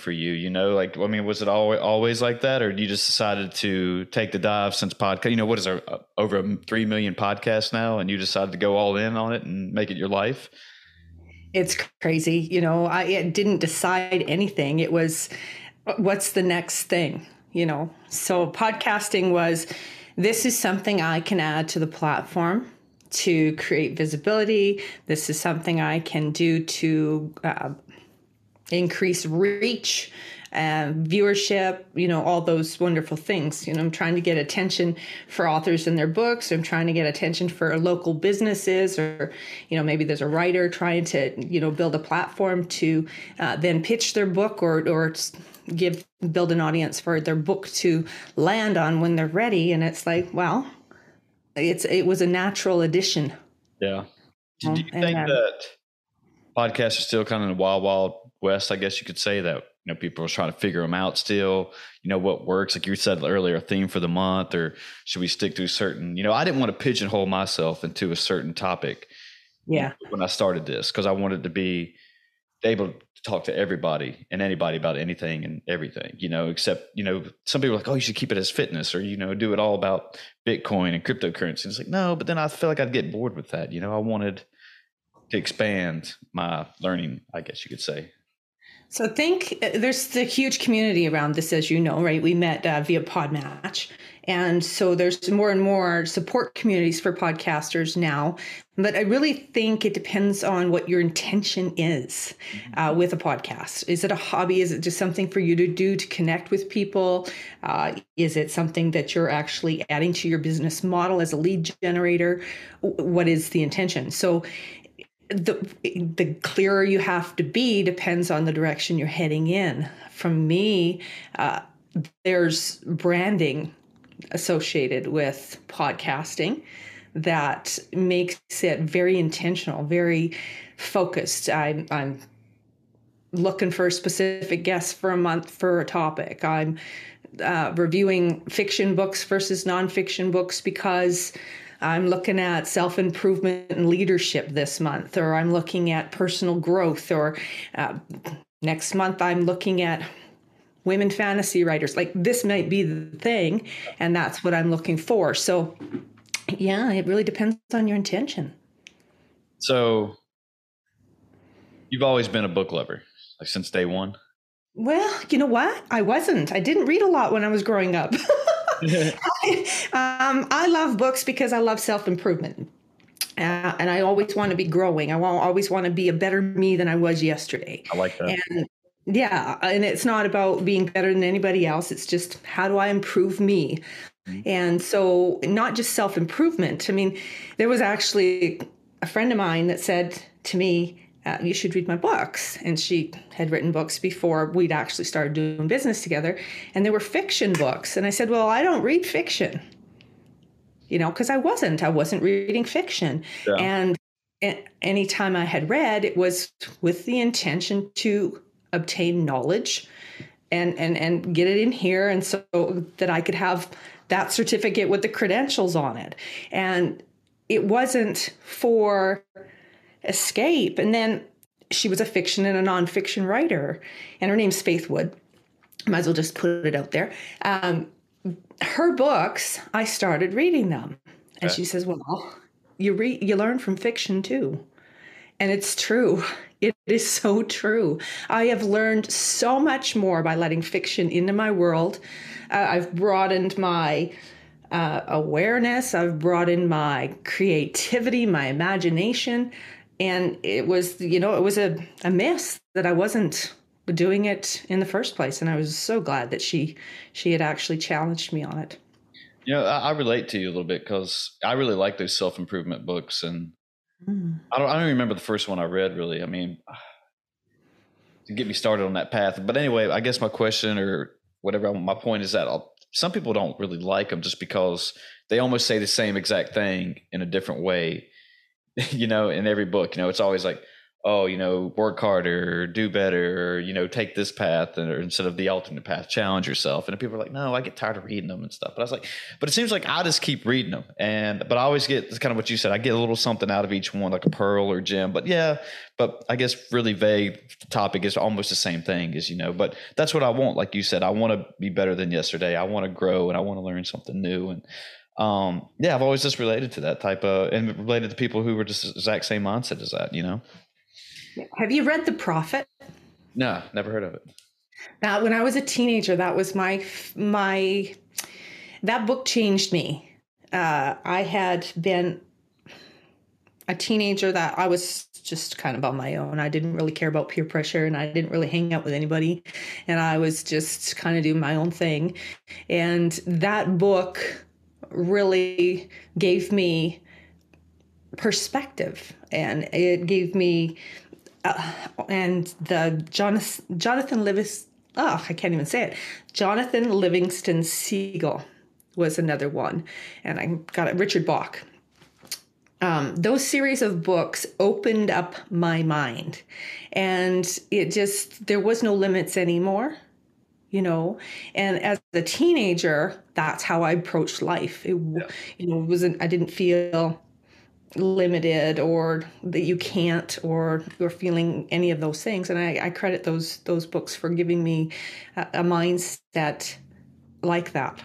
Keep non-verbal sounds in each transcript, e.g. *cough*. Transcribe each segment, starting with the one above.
For you? You know, like I mean, was it always always like that, or you just decided to take the dive since podcast? You know, what is our uh, over three million podcasts now, and you decided to go all in on it and make it your life? It's crazy. You know, I didn't decide anything. It was what's the next thing. You know, so podcasting was this is something I can add to the platform to create visibility. This is something I can do to uh, increase reach uh, viewership, you know, all those wonderful things. You know, I'm trying to get attention for authors and their books. I'm trying to get attention for local businesses, or, you know, maybe there's a writer trying to, you know, build a platform to uh, then pitch their book or, or give, build an audience for their book to land on when they're ready. And it's like, well, it's, it was a natural addition. Yeah. Do you think and, uh, that podcasts are still kind of in the wild, wild west, I guess you could say that you know people are trying to figure them out still. You know what works, like you said earlier, a theme for the month, or should we stick to certain? You know, I didn't want to pigeonhole myself into a certain topic. Yeah. When I started this, because I wanted to be able to talk to everybody and anybody about anything and everything, you know, except, you know, some people are like, oh, you should keep it as fitness or, you know, do it all about Bitcoin and cryptocurrency. It's like, no, but then I feel like I'd get bored with that. You know, I wanted to expand my learning, I guess you could say. So think uh, there's the huge community around this, as you know, right? We met uh, via Podmatch. And so there's more and more support communities for podcasters now. But I really think it depends on what your intention is uh, mm-hmm. with a podcast. Is it a hobby? Is it just something for you to do to connect with people? Uh, is it something that you're actually adding to your business model as a lead generator? What is the intention? So the the clearer you have to be depends on the direction you're heading in. From me, uh, there's branding associated with podcasting that makes it very intentional, very focused. I'm, I'm looking for specific guests for a month for a topic. I'm uh, reviewing fiction books versus nonfiction books because I'm looking at self improvement and leadership this month, or I'm looking at personal growth, or uh, next month I'm looking at women fantasy writers. Like this might be the thing, and that's what I'm looking for. So, yeah, it really depends on your intention. So, you've always been a book lover, like since day one? Well, you know what? I wasn't. I didn't read a lot when I was growing up. *laughs* *laughs* um, I love books because I love self improvement. Uh, and I always want to be growing. I want always want to be a better me than I was yesterday. I like that. And yeah, and it's not about being better than anybody else. It's just how do I improve me? Mm-hmm. And so, not just self improvement. I mean, there was actually a friend of mine that said to me, uh, you should read my books. And she had written books before we'd actually started doing business together. And they were fiction books. And I said, Well, I don't read fiction, you know, because I wasn't. I wasn't reading fiction. Yeah. And time I had read, it was with the intention to obtain knowledge and, and, and get it in here. And so that I could have that certificate with the credentials on it. And it wasn't for escape. And then she was a fiction and a nonfiction writer, and her name's Faith Wood. might as well just put it out there. Um, her books, I started reading them, and okay. she says, "Well, you read, you learn from fiction too," and it's true. *laughs* It is so true. I have learned so much more by letting fiction into my world. Uh, I've broadened my uh, awareness. I've brought in my creativity, my imagination, and it was, you know, it was a, a miss that I wasn't doing it in the first place. And I was so glad that she she had actually challenged me on it. You know, I, I relate to you a little bit because I really like those self improvement books, and mm. I don't I don't remember the first one I read really. I mean, *sighs* to get me started on that path. But anyway, I guess my question or whatever my point is that I'll, some people don't really like them just because they almost say the same exact thing in a different way. *laughs* You know, in every book, you know, it's always like oh, you know, work harder, do better, or, you know, take this path or instead of the alternate path, challenge yourself. And people are like, no, I get tired of reading them and stuff. But I was like, but it seems like I just keep reading them. And, but I always get it's kind of what you said. I get a little something out of each one, like a pearl or gem. But yeah, but I guess really vague topic is almost the same thing as, you know, but that's what I want. Like you said, I want to be better than yesterday. I want to grow and I want to learn something new. And, um, yeah, I've always just related to that type of, and related to people who were just exact same mindset as that, you know? Have you read The Prophet? No, never heard of it. Now, when I was a teenager, that was my my that book changed me. Uh, I had been a teenager that I was just kind of on my own. I didn't really care about peer pressure and I didn't really hang out with anybody. And I was just kind of doing my own thing. And that book really gave me perspective and it gave me uh, and the Jonathan Jonathan Livis oh I can't even say it Jonathan Livingston Seagull was another one, and I got it Richard Bach. Um, those series of books opened up my mind, and it just there was no limits anymore you know? And as a teenager that's how i approached life. It yeah. you know wasn't i didn't feel limited or that you can't or you're feeling any of those things. And I, I credit those those books for giving me a, a mindset like that.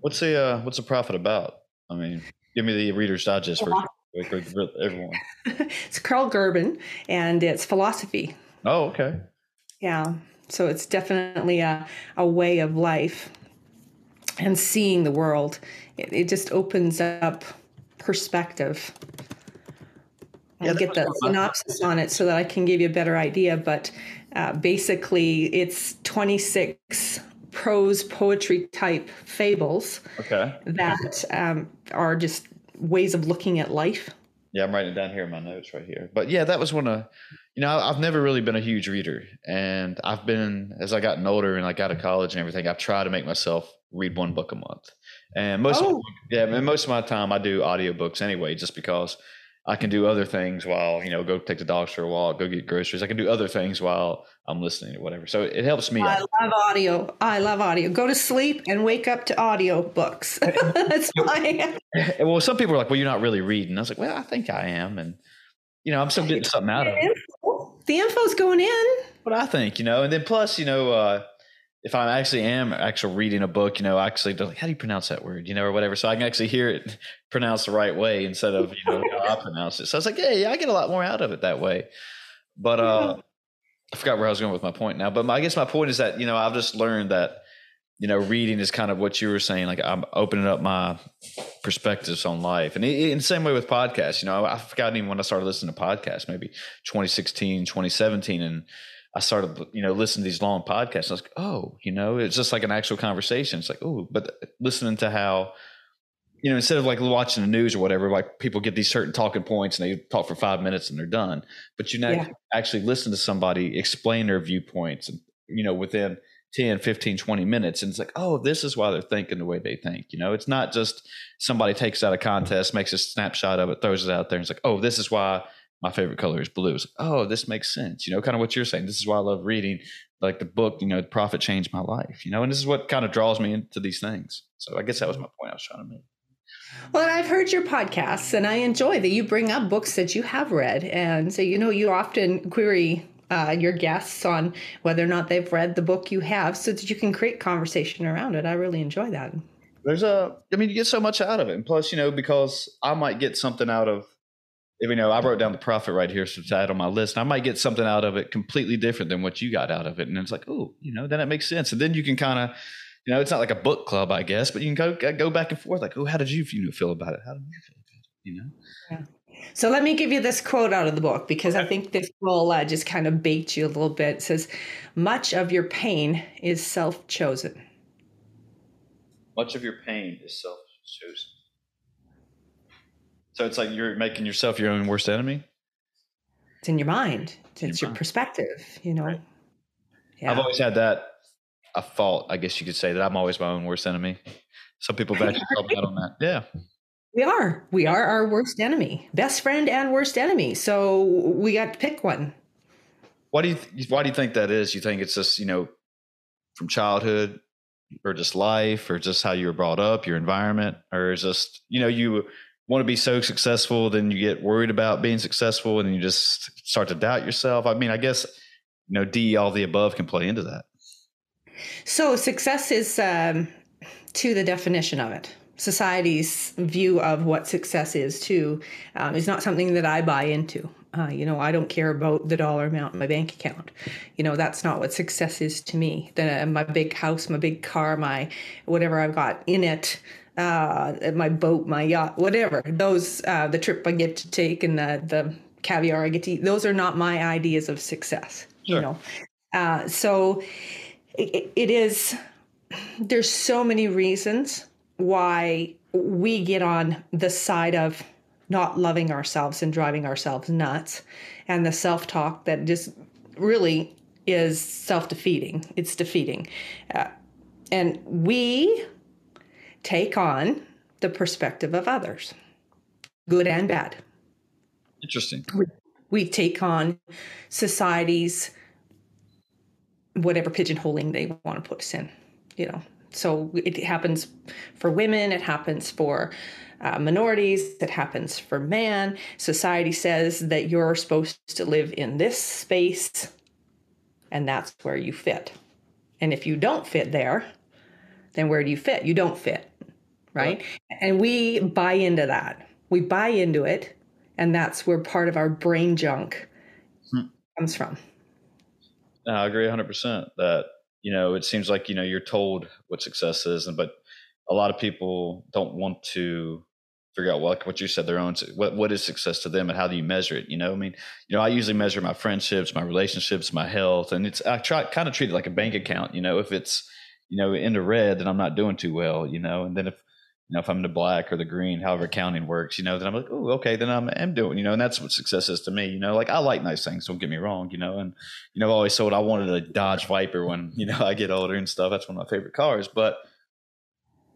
What's the uh, what's the prophet about? I mean give me the reader's digest for, *laughs* for everyone. It's Kahlil Gibran and it's philosophy. Oh okay. Yeah so it's definitely a, a way of life and seeing the world it, it just opens up perspective. I'll yeah, get the synopsis on it so that I can give you a better idea. But uh, basically, it's 26 prose poetry type fables okay. that um, are just ways of looking at life. Yeah, I'm writing it down here in my notes right here. But yeah, that was one of, you know, I've never really been a huge reader. And I've been, as I gotten older and I got of college and everything, I've tried to make myself read one book a month. And most oh. of, yeah, and most of my time I do audiobooks anyway, just because I can do other things while, you know, go take the dogs for a walk, go get groceries. I can do other things while I'm listening to whatever. So it helps me. I love audio. I love audio. Go to sleep and wake up to audio books. *laughs* That's fine. *laughs* Well, some people are like, well, you're not really reading. I was like, well, I think I am. And, you know, I'm still getting something out of it. The info's going in. What I think, you know, and then plus, you know, uh, if I actually am actually reading a book, you know, actually like, how do you pronounce that word, you know, or whatever. So I can actually hear it *laughs* pronounced the right way instead of, you know, how I pronounce it. So I was like, yeah, yeah, I get a lot more out of it that way. But uh, I forgot where I was going with my point now. But my, I guess my point is that, you know, I've just learned that, you know, reading is kind of what you were saying. Like I'm opening up my perspectives on life. And in the same way with podcasts, you know, I forgot even when I started listening to podcasts, maybe 2016, 2017. And, I started, you know, listening to these long podcasts. I was like, oh, you know, it's just like an actual conversation. It's like, oh, but listening to how, you know, instead of like watching the news or whatever, like people get these certain talking points and they talk for five minutes and they're done. But you yeah. actually listen to somebody explain their viewpoints and, you know, within 10, 15, 20 minutes. And it's like, oh, this is why they're thinking the way they think. You know, it's not just somebody takes out a contest, makes a snapshot of it, throws it out there, and it's like, oh, this is why my favorite color is blue. Like, oh, this makes sense. You know, kind of what you're saying. This is why I love reading. Like the book, you know, the prophet changed my life. You know, and this is what kind of draws me into these things. So I guess that was my point I was trying to make. Well, I've heard your podcasts, and I enjoy that you bring up books that you have read, and so you know you often query uh, your guests on whether or not they've read the book you have so that you can create conversation around it. I really enjoy that. There's a, I mean, you get so much out of it. And plus, you know, because I might get something out of, you know, I wrote down the Prophet right here, so to add on my list. And I might get something out of it completely different than what you got out of it. And it's like, oh, you know, then it makes sense. And then you can kind of, you know, it's not like a book club, I guess, but you can go go back and forth. Like, oh, how did you, you know, feel about it? How did you feel about it? You know? Yeah. So let me give you this quote out of the book because okay. I think this will uh, just kind of bait you a little bit. It says, "Much of your pain is self-chosen." Much of your pain is self-chosen. So it's like you're making yourself your own worst enemy. It's in your mind. It's, your, your mind. perspective. You know. Right. Yeah. I've always had that a fault, I guess you could say, that I'm always my own worst enemy. Some people have *laughs* actually called me out on that. Yeah. We are. We are our worst enemy, best friend and worst enemy. So we got to pick one. Why do you th- Why do you think that is? You think it's just you know from childhood, or just life, or just how you were brought up, your environment, or is just you know you want to be so successful, then you get worried about being successful, and you just start to doubt yourself. I mean, I guess you know D all the above can play into that. So success is um, to the definition of it. Society's view of what success is too um, is not something that I buy into. Uh, you know, I don't care about the dollar amount in my bank account. You know, that's not what success is to me. The, my big house, my big car, my whatever I've got in it, uh, my boat, my yacht, whatever. Those, uh, the trip I get to take and the the caviar I get to eat. Those are not my ideas of success. Sure. You know, uh, so it, it is there's so many reasons why we get on the side of not loving ourselves and driving ourselves nuts and the self-talk that just really is self-defeating it's defeating uh, and we take on the perspective of others good and bad interesting we, we take on society's whatever pigeonholing they want to put us in, you know. So it happens for women, it happens for uh, minorities, it happens for man. Society says that you're supposed to live in this space, and that's where you fit. And if you don't fit there, then where do you fit? You don't fit, right? And we buy into that. We buy into it, and that's where part of our brain junk hmm. comes from. No, I agree 100% that, you know, it seems like, you know, you're told what success is, and but a lot of people don't want to figure out what what you said their own what what is success to them and how do you measure it you know i mean you know i usually measure my friendships my relationships my health and it's i try kind of treat it like a bank account you know if it's you know in the red then i'm not doing too well you know and then if you know, if I'm the black or the green, however accounting works, you know, then I'm like, oh, okay, then I'm, I'm doing, you know, and that's what success is to me, you know, like I like nice things, don't get me wrong, you know, and, you know, I've always told I wanted a Dodge Viper when, *laughs* you know, I get older and stuff. That's one of my favorite cars, but,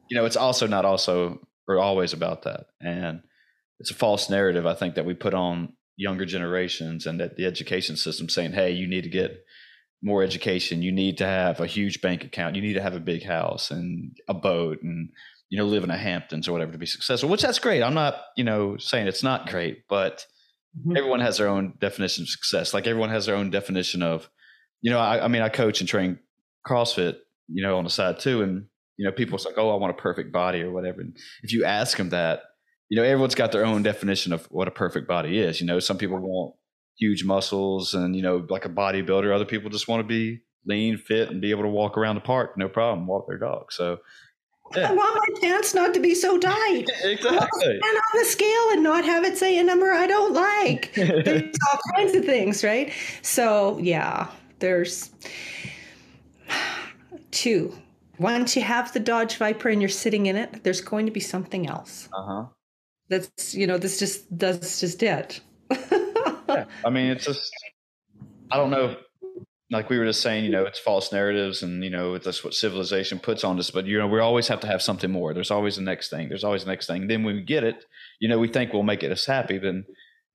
you know, it's also not also or always about that. And it's a false narrative, I think, that we put on younger generations and that the education system saying, hey, you need to get more education, you need to have a huge bank account, you need to have a big house and a boat and, you know, live in a Hamptons or whatever to be successful, which that's great. I'm not, you know, saying it's not great, but mm-hmm. everyone has their own definition of success. Like everyone has their own definition of, you know, I, I, mean, I coach and train CrossFit, you know, on the side too. And, you know, people say, oh, I want a perfect body or whatever. And if you ask them that, you know, everyone's got their own definition of what a perfect body is. You know, some people want huge muscles and, you know, like a bodybuilder. Other people just want to be lean, fit, and be able to walk around the park, no problem, walk their dog. So. I want my pants not to be so tight. *laughs* exactly. And on the scale and not have it say a number I don't like. *laughs* there's all kinds of things, right? So yeah, there's *sighs* two. Once you have the Dodge Viper and you're sitting in it, there's going to be something else. Uh huh. That's you know this just that's just it. *laughs* yeah. I mean, it's just I don't know like we were just saying, you know, it's false narratives and, you know, that's what civilization puts on us. But, you know, we always have to have something more. There's always the next thing. There's always the next thing. Then when we get it, you know, we think we'll make it us happy. Then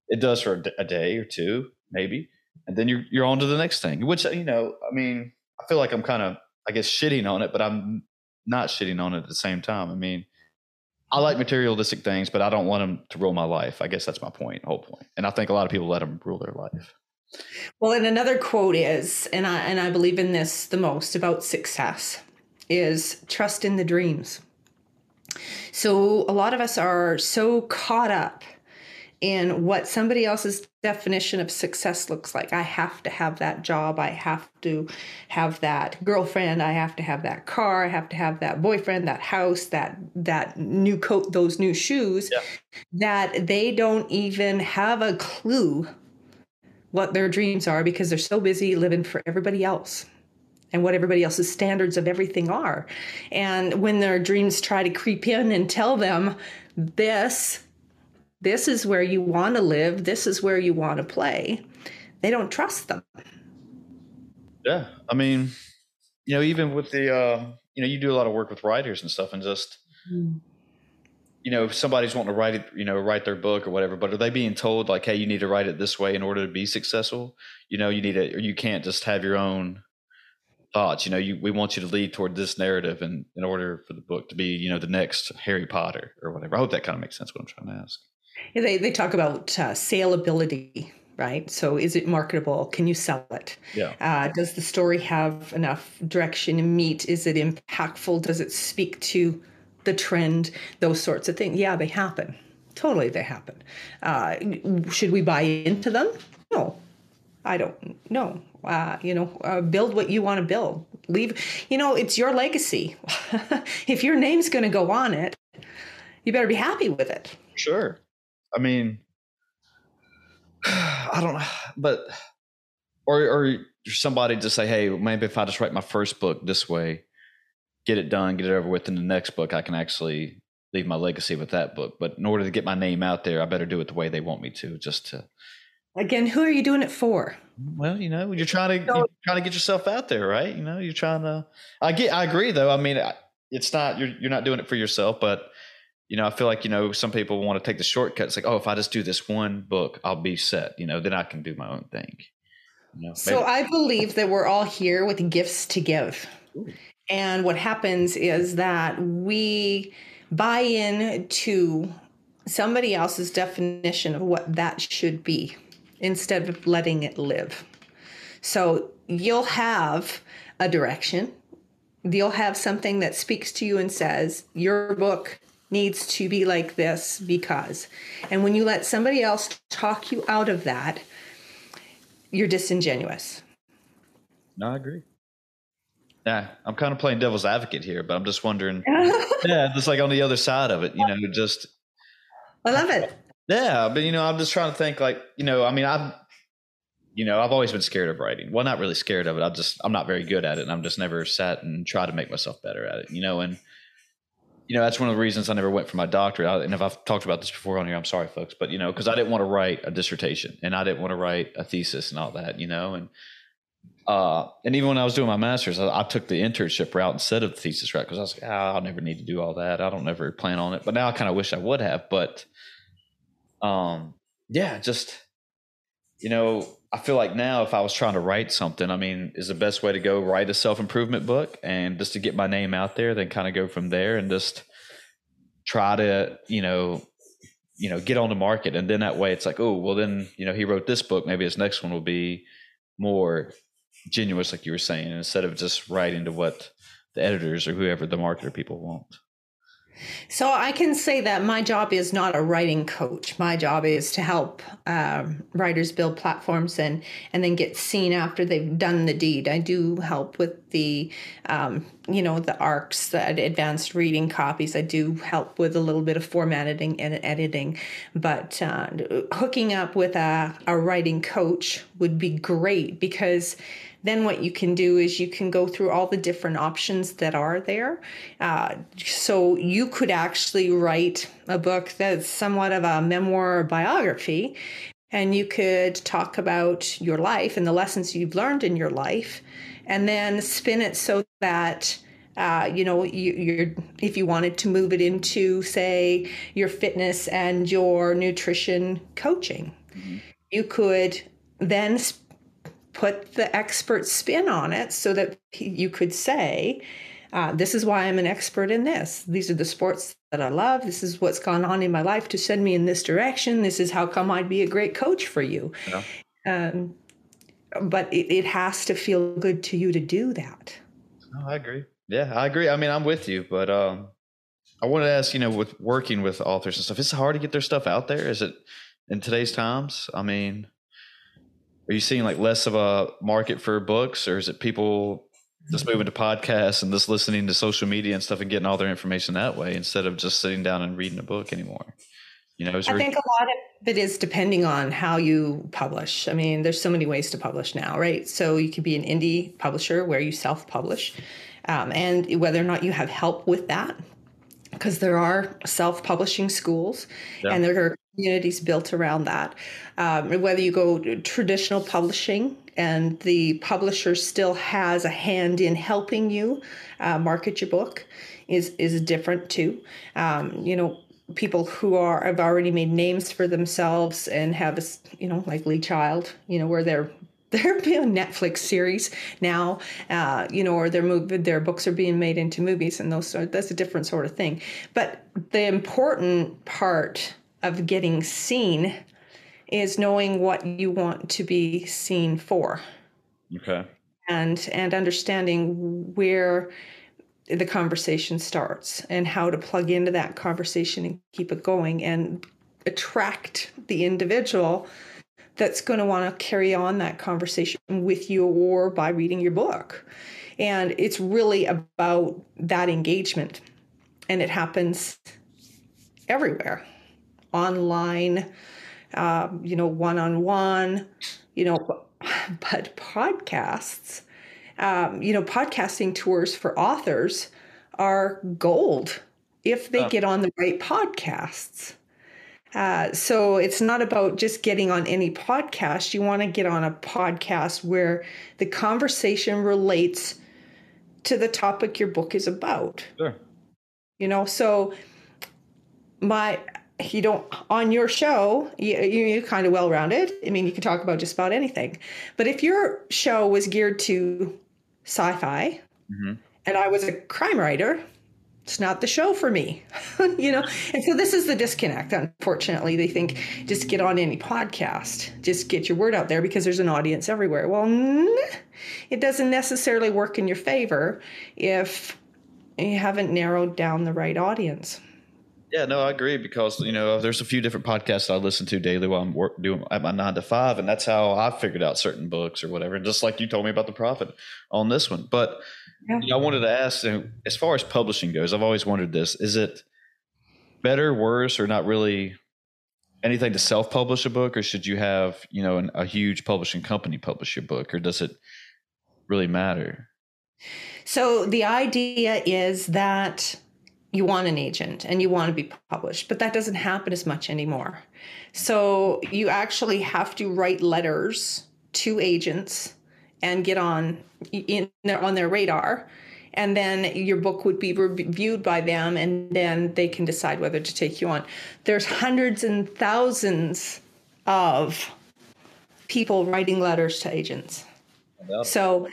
it does for a day or two, maybe. And then you're, you're on to the next thing, which, you know, I mean, I feel like I'm kind of, I guess, shitting on it, but I'm not shitting on it at the same time. I mean, I like materialistic things, but I don't want them to rule my life. I guess that's my point, whole point. And I think a lot of people let them rule their life. Well, and another quote is, and I and I believe in this the most about success, is trust in the dreams. So a lot of us are so caught up in what somebody else's definition of success looks like. I have to have that job. I have to have that girlfriend. I have to have that car. I have to have that boyfriend, that house, that that new coat, those new shoes. Yeah. That they don't even have a clue what their dreams are because they're so busy living for everybody else and what everybody else's standards of everything are. And when their dreams try to creep in and tell them this this is where you want to live, this is where you want to play. They don't trust them. Yeah. I mean, you know, even with the, uh, you know, you do a lot of work with writers and stuff and just, mm. You know, if somebody's wanting to write it, you know, write their book or whatever, but are they being told like, hey, you need to write it this way in order to be successful? You know, you need to, or you can't just have your own thoughts. You know, you, we want you to lead toward this narrative and in order for the book to be, you know, the next Harry Potter or whatever. I hope that kind of makes sense what I'm trying to ask. Yeah, they, they talk about uh, saleability, right? So is it marketable? Can you sell it? Yeah. Uh, does the story have enough direction and meat? Is it impactful? Does it speak to the trend? Those sorts of things. Yeah, they happen. Totally, they happen. Uh, should we buy into them? No, I don't know. Uh, you know, uh, build what you want to build. Leave, you know, it's your legacy. *laughs* if your name's going to go on it, you better be happy with it. Sure. I mean, *sighs* I don't know, but or or somebody to say, hey, maybe if I just write my first book this way, get it done, get it over with, in the next book I can actually leave my legacy with that book. But in order to get my name out there, I better do it the way they want me to, just to. Again, who are you doing it for? Well, you know, you're trying to you're trying to get yourself out there, right? You know, you're trying to. I get, I agree, though. I mean, it's not you're you're not doing it for yourself, but you know, I feel like, you know, some people want to take the shortcut. It's like, oh, if I just do this one book, I'll be set, you know, then I can do my own thing. You know, so I believe that we're all here with gifts to give. Ooh. And what happens is that we buy in to somebody else's definition of what that should be instead of letting it live. So you'll have a direction, you'll have something that speaks to you and says, Your book needs to be like this because. And when you let somebody else talk you out of that, you're disingenuous. No, I agree. Yeah, I'm kind of playing devil's advocate here, but I'm just wondering. *laughs* yeah, just like on the other side of it, you know, just. I love it. Yeah, but you know, I'm just trying to think like, you know, I mean, I've, you know, I've always been scared of writing. Well, not really scared of it. I'm just, I'm not very good at it, and I'm just never sat and tried to make myself better at it. You know, and you know, that's one of the reasons I never went for my doctorate. I, and if I've talked about this before on here, I'm sorry, folks, but you know, because I didn't want to write a dissertation and I didn't want to write a thesis and all that, you know, and uh, and even when I was doing my master's, I, I took the internship route instead of the thesis route because I was like, oh, I'll never need to do all that. I don't ever plan on it. But now I kind of wish I would have. But um, yeah, just you know, I feel like now if I was trying to write something, I mean, is the best way to go write a self improvement book and just to get my name out there, then kind of go from there and just try to, you know, you know, get on the market. And then that way it's like, oh, well then, you know, he wrote this book. Maybe his next one will be more genuine, like you were saying, instead of just writing to what the editors or whoever the marketer people want. So I can say that my job is not a writing coach. My job is to help um, writers build platforms and and then get seen after they've done the deed. I do help with the um, you know the ARCs, the advanced reading copies. I do help with a little bit of formatting and editing, but uh, hooking up with a, a writing coach would be great because then what you can do is you can go through all the different options that are there. Uh, so you could actually write a book that's somewhat of a memoir or biography, and you could talk about your life and the lessons you've learned in your life, and then spin it so that. Uh, you know, you, are if you wanted to move it into, say, your fitness and your nutrition coaching, mm-hmm. you could then put the expert spin on it so that you could say, uh, this is why I'm an expert in this. These are the sports that I love. This is what's gone on in my life to send me in this direction. This is how come I'd be a great coach for you. Yeah. Um, but it, it has to feel good to you to do that. Oh, I agree. Yeah, I agree. I mean, I'm with you, but um, I wanted to ask, you know, with working with authors and stuff, is it hard to get their stuff out there? Is it in today's times? I mean, are you seeing like less of a market for books, or is it people just moving to podcasts and just listening to social media and stuff and getting all their information that way instead of just sitting down and reading a book anymore? You know, I think a lot of it is depending on how you publish. I mean, there's so many ways to publish now, right? So you could be an indie publisher where you self-publish, um, and whether or not you have help with that, because there are self-publishing schools, yeah. and there are communities built around that. Um, whether you go traditional publishing and the publisher still has a hand in helping you uh, market your book is is different too. Um, you know, people who are have already made names for themselves and have a you know like Lee Child, you know, where they're they're being Netflix series now, uh, you know, or their movie, their books are being made into movies, and those are, that's a different sort of thing. But the important part of getting seen is knowing what you want to be seen for. Okay. And and understanding where the conversation starts and how to plug into that conversation and keep it going and attract the individual that's going to want to carry on that conversation with you or by reading your book. And it's really about that engagement. And it happens everywhere online, um, you know, one on one, you know, but, *sighs* but podcasts um, you know, podcasting tours for authors are gold if they oh. get on the right podcasts. Uh, so it's not about just getting on any podcast. You want to get on a podcast where the conversation relates to the topic your book is about. Sure. You know, so my you don't on your show you, you're kind of well rounded i mean you can talk about just about anything but if your show was geared to sci-fi mm-hmm. and I was a crime writer, it's not the show for me, *laughs* you know? And so this is the disconnect. Unfortunately, they think just get on any podcast, just get your word out there because there's an audience everywhere. Well, mm, it doesn't necessarily work in your favor if you haven't narrowed down the right audience. Yeah, no, I agree because you know there's a few different podcasts I listen to daily while I'm work, doing at my nine to five, and that's how I figured out certain books or whatever. Just like you told me about the Prophet on this one, but yeah. I wanted to ask, you know, as far as publishing goes, I've always wondered this: is it better, worse, or not really anything to self-publish a book, or should you have you know an, a huge publishing company publish your book, or does it really matter? So the idea is that you want an agent and you want to be published, but that doesn't happen as much anymore. So you actually have to write letters to agents and get on in their, on their radar and then your book would be reviewed by them and then they can decide whether to take you on there's hundreds and thousands of people writing letters to agents so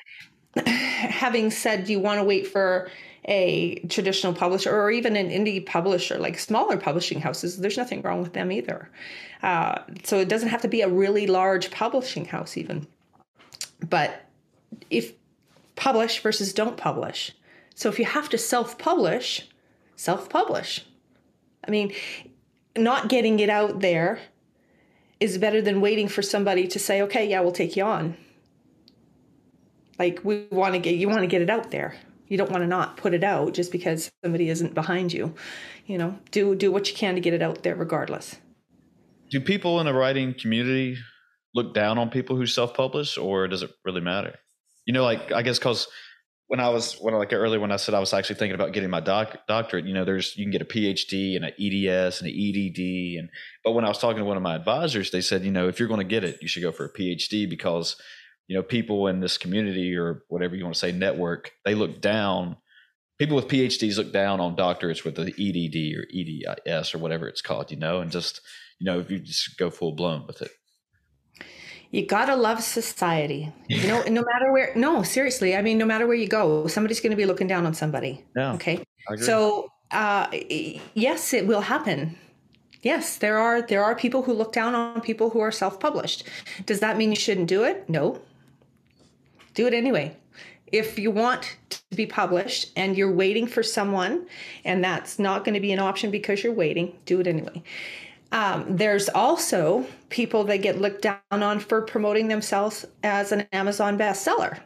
*sighs* having said you want to wait for a traditional publisher or even an indie publisher, like smaller publishing houses, there's nothing wrong with them either. Uh, so it doesn't have to be a really large publishing house, even. But if publish versus don't publish. So if you have to self publish, self publish. I mean, not getting it out there is better than waiting for somebody to say, okay, yeah, we'll take you on. Like we want to get you want to get it out there you don't want to not put it out just because somebody isn't behind you you know do do what you can to get it out there regardless do people in the writing community look down on people who self-publish or does it really matter? You know like i guess because when i was when I, like earlier when i said i was actually thinking about getting my doc, doctorate you know there's you can get a phd and an eds and an edd and but when i was talking to one of my advisors they said you know if you're going to get it you should go for a phd because you know people in this community or whatever you want to say network they look down people with phds look down on doctorates with the edd or eds or whatever it's called you know and just you know if you just go full blown with it you gotta love society. You know no matter where no seriously i mean no matter where you go somebody's going to be looking down on somebody yeah. okay? So uh, yes it will happen. Yes there are there are people who look down on people who are self-published. Does that mean you shouldn't do it? No. Do it anyway. If you want to be published and you're waiting for someone, and that's not going to be an option because you're waiting, do it anyway. Um, there's also people that get looked down on for promoting themselves as an Amazon bestseller,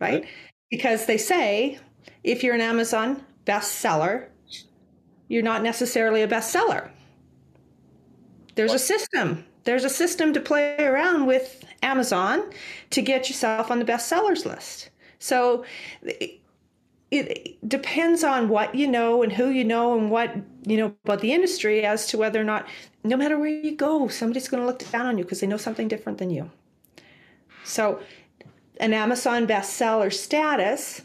right? Because they say if you're an Amazon bestseller, you're not necessarily a bestseller. There's a system. There's a system to play around with Amazon to get yourself on the bestsellers list. So it, depends on what you know and who you know and what you know about the industry as to whether or not no matter where you go somebody's going to look down on you because they know something different than you. So an amazon bestseller status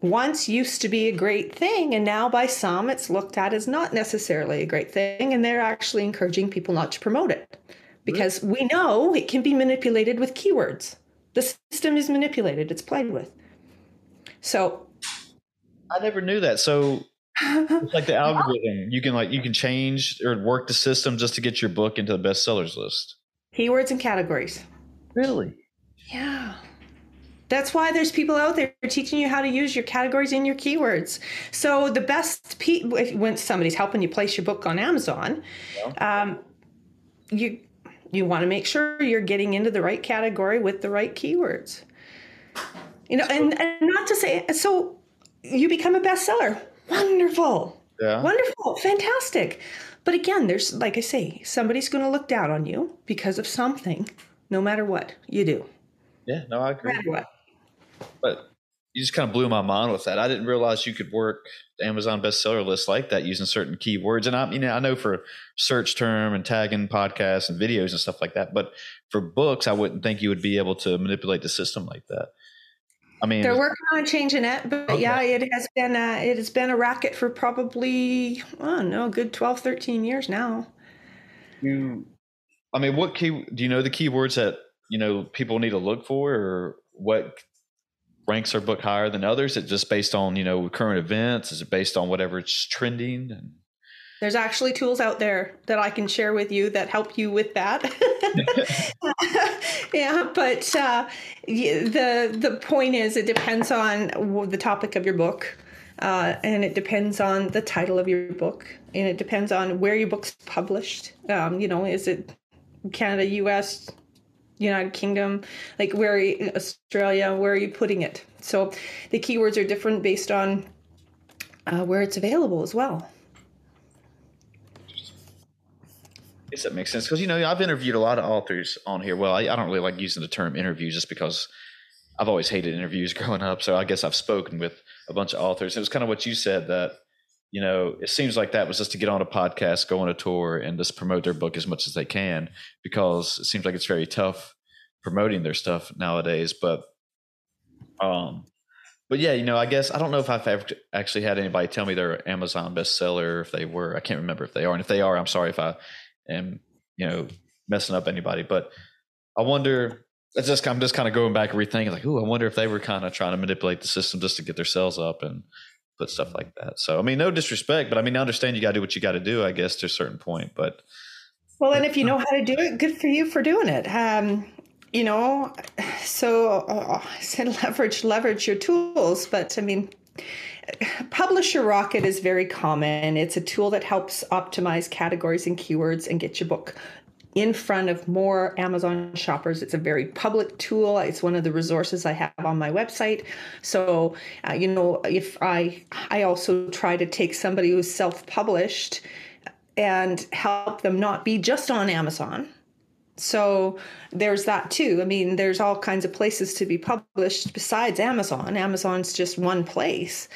once used to be a great thing and now by some it's looked at as not necessarily a great thing and they're actually encouraging people not to promote it. Because we know it can be manipulated with keywords. The system is manipulated it's played with. So I never knew that. So *laughs* it's like the algorithm. You can like you can change or work the system just to get your book into the bestsellers list. keywords and categories Really? Yeah. That's why there's people out there teaching you how to use your categories and your keywords. So the best pe- when somebody's helping you place your book on Amazon, um, you you want to make sure you're getting into the right category with the right keywords. You know, and, and not to say so you become a bestseller. Wonderful. Yeah. Wonderful. Fantastic. But again, there's like I say, somebody's going to look down on you because of something, no matter what you do. Yeah. No, I No agree. matter what. But you just kind of blew my mind with that. I didn't realize you could work the Amazon bestseller list like that using certain keywords. And I, you know, I know for search term and tagging podcasts and videos and stuff like that. But for books, I wouldn't think you would be able to manipulate the system like that. I mean, They're working on changing it, but Okay. yeah, it has been a, it has been a racket for probably I don't know, a good 12, 13 years now. you, I mean, what key do you know the keywords that you know people need to look for, or what ranks our book higher than others? Is it just based on you know current events? Is it based on whatever it's trending? There's actually tools out there that I can share with you that help you with that. *laughs* yeah, but uh, the the point is, it depends on the topic of your book, uh, and it depends on the title of your book, and it depends on where your book's published. Um, you know, is it Canada, U.S., United Kingdom, like where Australia? Where are you putting it? So the keywords are different based on uh, where it's available as well. I that makes sense because you know I've interviewed a lot of authors on here. Well, I, I don't really like using the term interview just because I've always hated interviews *laughs* growing up. So I guess I've spoken with a bunch of authors. It was kind of what you said that you know it seems like that was just to get on a podcast, go on a tour, and just promote their book as much as they can because it seems like it's very tough promoting their stuff nowadays. But um, but yeah, you know, I guess I don't know if I've ever actually had anybody tell me they're Amazon bestseller. If they were, I can't remember if they are, and if they are, I'm sorry if I am, you know, messing up anybody. But I wonder. It's just I'm just kind of going back and rethinking, like, ooh, I wonder if they were kind of trying to manipulate the system just to get their sales up and put stuff like that. So I mean, no disrespect, but I mean, I understand you got to do what you got to do, I guess, to a certain point. But Well, and if you know how to do it, good for you for doing it. Um, you know, so uh, I said *laughs* leverage, leverage your tools. But I mean, Publisher Rocket is very common. It's a tool that helps optimize categories and keywords and get your book in front of more Amazon shoppers. It's a very public tool. It's one of the resources I have on my website. So, uh, you know, if I I also try to take somebody who's self-published and help them not be just on Amazon. So there's that too. I mean, there's all kinds of places to be published besides Amazon. Amazon's just one place,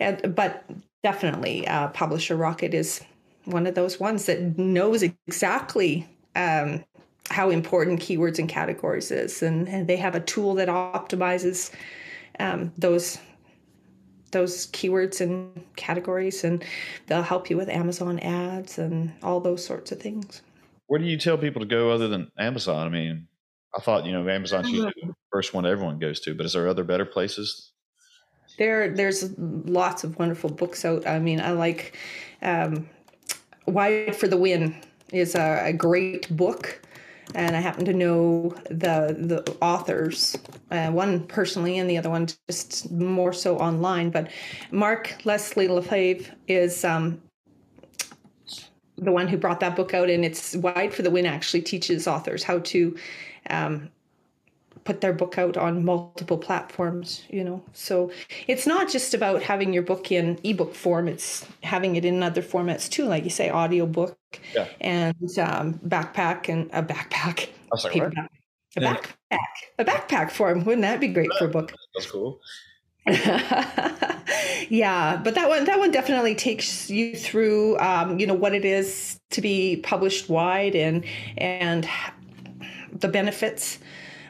and but definitely, uh, Publisher Rocket is one of those ones that knows exactly um, how important keywords and categories is, and, and they have a tool that optimizes um, those those keywords and categories, and they'll help you with Amazon ads and all those sorts of things. Where do you tell people to go other than Amazon? I mean, I thought you know Amazon's usually the first one everyone goes to, but is there other better places? There, there's lots of wonderful books out. I mean, I like um, "Wide for the Win" is a, a great book. and I happen to know the the authors, uh, one personally, and the other one just more so online. But Mark Leslie Lefebvre is um, the one who brought that book out, and it's Wide for the Win. Actually, teaches authors how to um, put their book out on multiple platforms you know so it's not just about having your book in ebook form it's having it in other formats too like you say audiobook yeah. and um, backpack and a backpack sorry, a yeah. backpack a backpack form wouldn't that be great for a book that's cool *laughs* yeah but that one that one definitely takes you through um, you know what it is to be published wide and and the benefits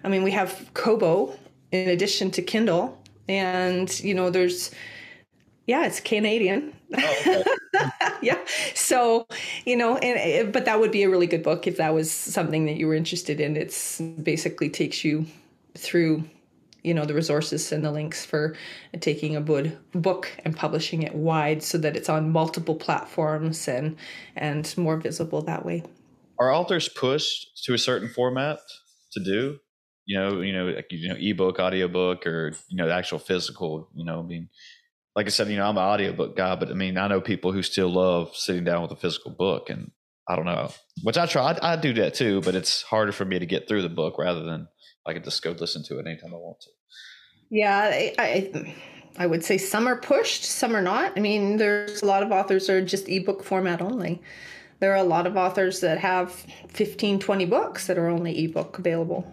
I mean, we have Kobo in addition to Kindle, and you know, there's yeah, it's Canadian. Oh, *laughs* yeah. So, you know, and but that would be a really good book if that was something that you were interested in. It's basically takes you through you know the resources and the links for taking a good book and publishing it wide so that it's on multiple platforms and and more visible that way are authors pushed to a certain format to do you know, you know, like, you know, ebook, audiobook, or you know, the actual physical. You know, I mean, like I said, you know, I'm an audiobook guy, but I mean, I know people who still love sitting down with a physical book, and I don't know, which I try. I, I do that too, but it's harder for me to get through the book rather than I can just go listen to it anytime I want to. Yeah, I, I, I would say some are pushed, some are not. I mean, there's a lot of authors are just ebook format only. There are a lot of authors that have 15, 20 books that are only ebook available.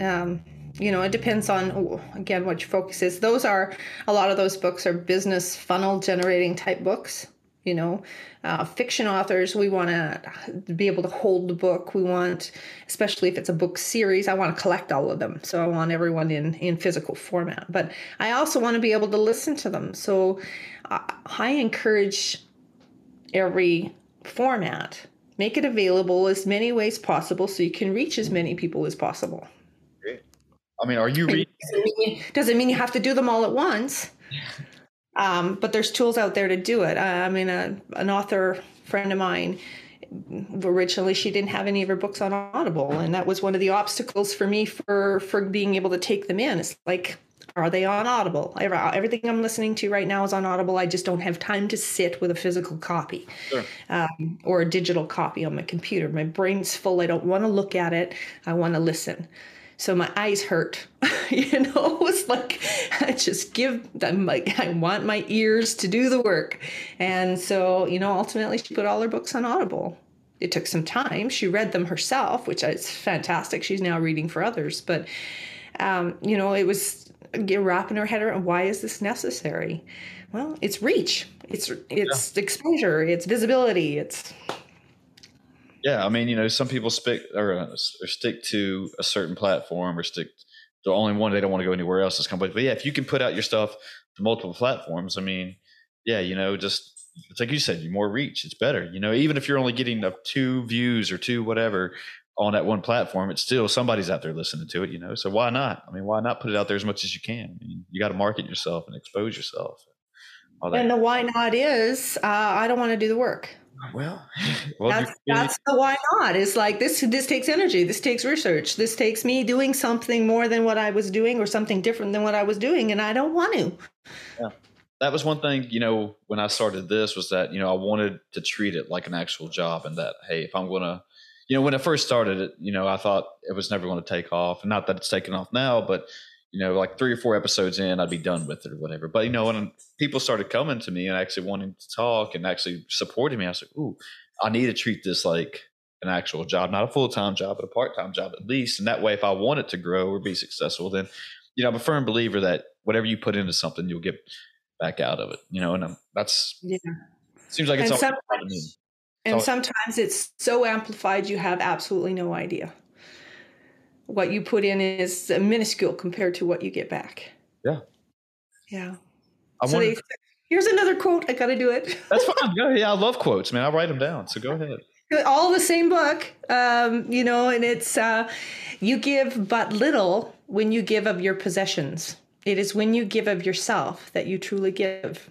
Um, you know, it depends on again what your focus is. Those are a lot of those books are business funnel generating type books. You know, uh, fiction authors, we want to be able to hold the book. We want, especially if it's a book series, I want to collect all of them. So I want everyone in in physical format. But I also want to be able to listen to them. So uh, I encourage every format make it available as many ways possible so you can reach as many people as possible I mean, are you reading? Doesn't mean, doesn't mean you have to do them all at once. Um, but there's tools out there to do it. I mean, a, an author friend of mine, originally she didn't have any of her books on Audible, and that was one of the obstacles for me for for being able to take them in. It's like, are they on Audible? Everything I'm listening to right now is on Audible. I just don't have time to sit with a physical copy sure. um, or a digital copy on my computer. My brain's full. I don't want to look at it. I want to listen so my eyes hurt. *laughs* You know it's like i just give them like i want my ears to do the work. And so you know ultimately she put all her books on audible. It took some time. She read them herself which is fantastic. She's now reading for others. But um, you know it was wrapping her head around why is this necessary? Well it's reach. It's it's yeah. exposure. It's visibility. It's yeah, I mean, you know, some people stick or, uh, or stick to a certain platform or stick the only one they don't want to go anywhere else is company. But yeah, if you can put out your stuff to multiple platforms, I mean, yeah, you know, just it's like you said, you more reach, it's better. You know, even if you're only getting up two views or two whatever on that one platform, it's still somebody's out there listening to it. You know, so why not? I mean, why not put it out there as much as you can? I mean, you got to market yourself and expose yourself. And the why not is uh, I don't want to do the work. Well, *laughs* well that's, that's the why not. It's like this. This takes energy. This takes research. This takes me doing something more than what I was doing, or something different than what I was doing, and I don't want to. Yeah, that was one thing. You know, when I started this, was that you know I wanted to treat it like an actual job, and that hey, if I'm gonna, you know, when I first started it, you know, I thought it was never going to take off. And not that it's taken off now, but you know, like three or four episodes in, I'd be done with it or whatever. But you know, when people started coming to me and actually wanting to talk and actually supporting me, I was like, "Ooh, I need to treat this like an actual job, not a full time job, but a part time job at least." And that way, if I want it to grow or be successful, then you know, I'm a firm believer that whatever you put into something, you'll get back out of it. You know, and I'm, that's yeah. Seems like it's and all sometimes, and sometimes it's so amplified you have absolutely no idea what you put in is minuscule compared to what you get back. Yeah. Yeah. I so they, here's another quote. I got to do it. *laughs* That's fine. Yeah, I love quotes, man. I write them down. So go ahead. *laughs* All the same book, um, you know, and it's uh, you give but little when you give of your possessions. It is when you give of yourself that you truly give.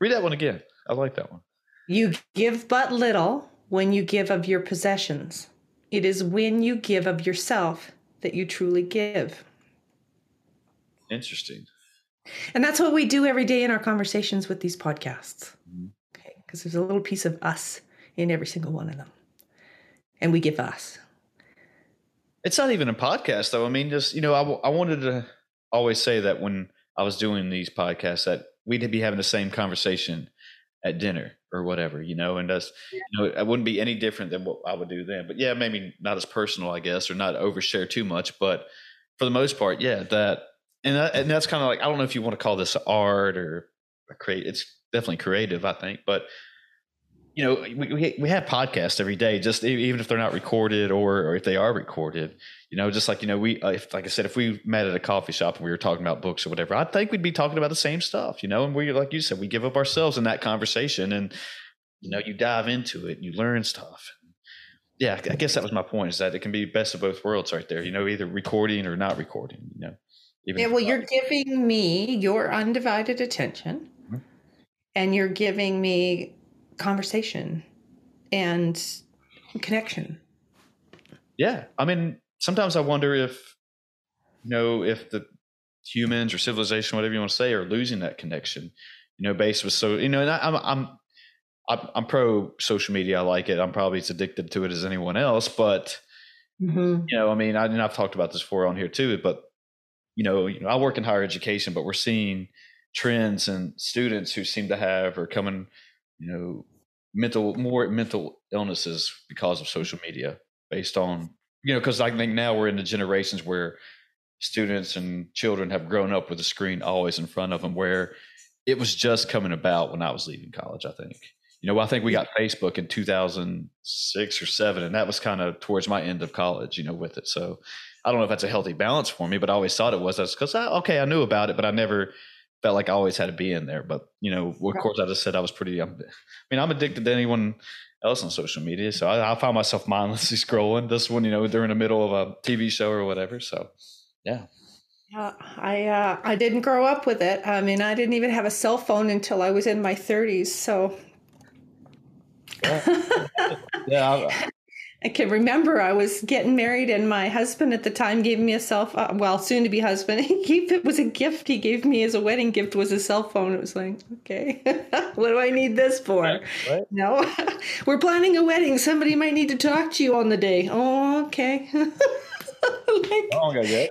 Read that one again. I like that one. You give but little when you give of your possessions. It is when you give of yourself that you truly give. Interesting. And that's what we do every day in our conversations with these podcasts. Mm-hmm. Okay. Because there's a little piece of us in every single one of them. And we give us. It's not even a podcast, though. I mean, just, you know, I, I wanted to always say that when I was doing these podcasts, that we'd be having the same conversation at dinner or whatever, you know, and that's, you know, it wouldn't be any different than what I would do then. But yeah, maybe not as personal, I guess, or not overshare too much. But for the most part, yeah, that, and, that, and that's kind of like, I don't know if you want to call this art or create, it's definitely creative, I think. But you know, we, we, have podcasts every day, just even if they're not recorded or, or if they are recorded, you know, just like, you know, we, uh, if, like I said, if we met at a coffee shop and we were talking about books or whatever, I think we'd be talking about the same stuff, you know, and we, like you said, we give up ourselves in that conversation and, you know, you dive into it, and you learn stuff. Yeah, I guess that was my point is that it can be best of both worlds right there, you know, either recording or not recording, you know. yeah, well, you're giving me your undivided attention mm-hmm. and you're giving me conversation and connection. Yeah. I mean, sometimes I wonder if, you know, if the humans or civilization, whatever you want to say, are losing that connection, you know, based with so, you know, and I, I'm, I'm, I'm, I'm pro social media. I like it. I'm probably as addicted to it as anyone else, but, mm-hmm. you know, I mean, I, and I've talked about this before on here too, but, you know, you know, I work in higher education, but we're seeing trends and students who seem to have or coming you know, mental more mental illnesses because of social media based on you know because i think now we're in the generations where students and children have grown up with a screen always in front of them where it was just coming about when i was leaving college i think. You know i think we got facebook in 2006 or 7 and that was kind of towards my end of college you know with it. So i don't know if that's a healthy balance for me but i always thought it was. That's because okay i knew about it but i never felt like I always had to be in there. But you know, of course, I just said I was pretty. I'm, I mean, I'm addicted to anyone else on social media, so I, I found myself mindlessly *laughs* scrolling. This one, you know, during the middle of a TV show or whatever. So, yeah. Yeah, I uh, I didn't grow up with it. I mean, I didn't even have a cell phone until I was in my 30s. So, yeah, *laughs* yeah I can remember I was getting married, and my husband at the time gave me a cell phone. Uh, well, soon to be husband. *laughs* He gave it was a gift he gave me as a wedding gift was a cell phone. It was like, okay, *laughs* what do I need this for? Right, right. No, *laughs* we're planning a wedding. Somebody might need to talk to you on the day. Oh, okay. like, oh, okay,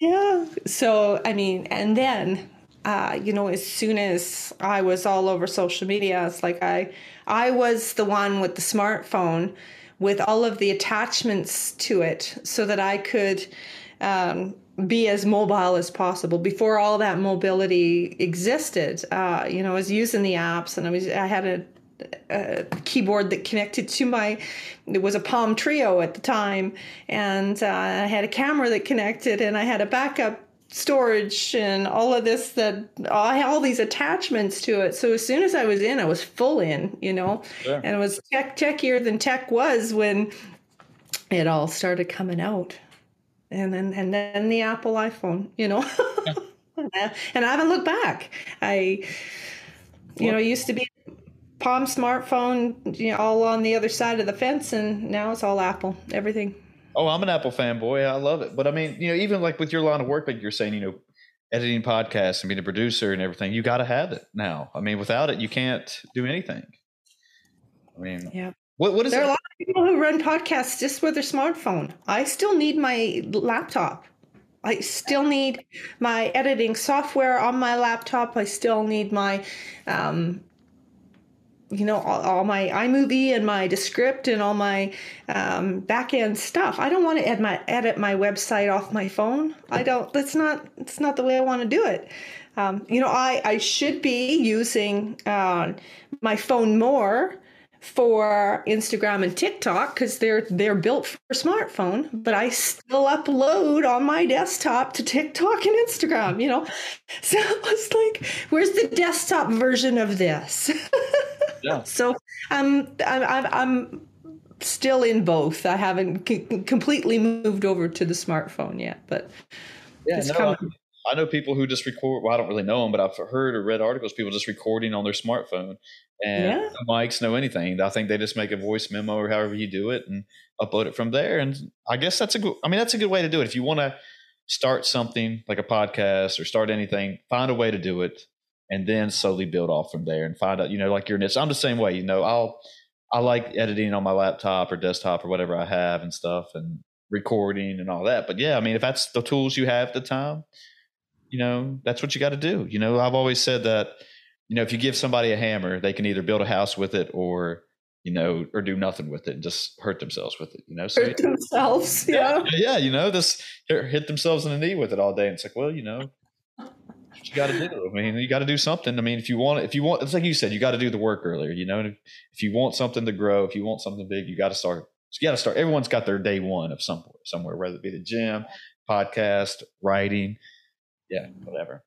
yeah. So I mean, and then uh, you know, as soon as I was all over social media, it's like I I was the one with the smartphone with all of the attachments to it so that I could um, be as mobile as possible. Before all that mobility existed, uh, you know, I was using the apps and I was I had a a keyboard that connected to my it was a palm trio at the time and uh, i had a camera that connected and i had a backup storage and all of this that I had all these attachments to it. So as soon as I was in, I was full in, you know, and it was tech techier than tech was when it all started coming out. And then and then the Apple iPhone, you know. *laughs* and I haven't looked back. I you know, used to be Palm smartphone, you know, all on the other side of the fence and now it's all Apple, everything. Oh, I'm an Apple fanboy. I love it. But I mean, you know, even like with your line of work, like you're saying, you know, editing podcasts and being a producer and everything, you got to have it now. I mean, without it, you can't do anything. I mean, yeah. What what is there it? are a lot of people who run podcasts just with their smartphone. I still need my laptop. I still need my editing software on my laptop. I still need my, um, you know, all, all my iMovie and my Descript and all my um, back end stuff. I don't want to edit my edit my website off my phone. I don't. That's not. That's not the way I want to do it. Um, you know, I I should be using uh, my phone more for Instagram and TikTok because they're they're built for smartphone, but I still upload on my desktop to TikTok and Instagram, you know. *laughs* So it's like, where's the desktop version of this? *laughs* Yeah. so I'm I'm I'm, I'm still in both. I haven't c- completely moved over to the smartphone yet, but Yeah, it's no, coming. Um, I, know people who just record. Well, I don't really know them, but I've heard or read articles people just recording on their smartphone and Yeah. no mics, no anything. I think they just make a voice memo or however you do it and upload it from there. And I guess that's a good. I mean, that's a good way to do it. If you want to start something like a podcast or start anything, find a way to do it, and then slowly build off from there and find out. You know, like your niche. I'm the same way. You know, I'll I like editing on my laptop or desktop or whatever I have and stuff and recording and all that. But yeah, I mean, if that's the tools you have at the time, you know, that's what you got to do. You know, I've always said that, you know, if you give somebody a hammer, they can either build a house with it or, you know, or do nothing with it and just hurt themselves with it, you know? So, Hurt themselves, *laughs* yeah. yeah, you know, just hit themselves in the knee with it all day. And it's like, well, you know, what you got to do. *laughs* I mean, you got to do something. I mean, if you want, if you want, it's like you said, you got to do the work earlier. You know, And if, if you want something to grow, if you want something big, you got to start. You got to start. Everyone's got their day one of somewhere, somewhere, whether it be the gym, podcast, writing, yeah, whatever.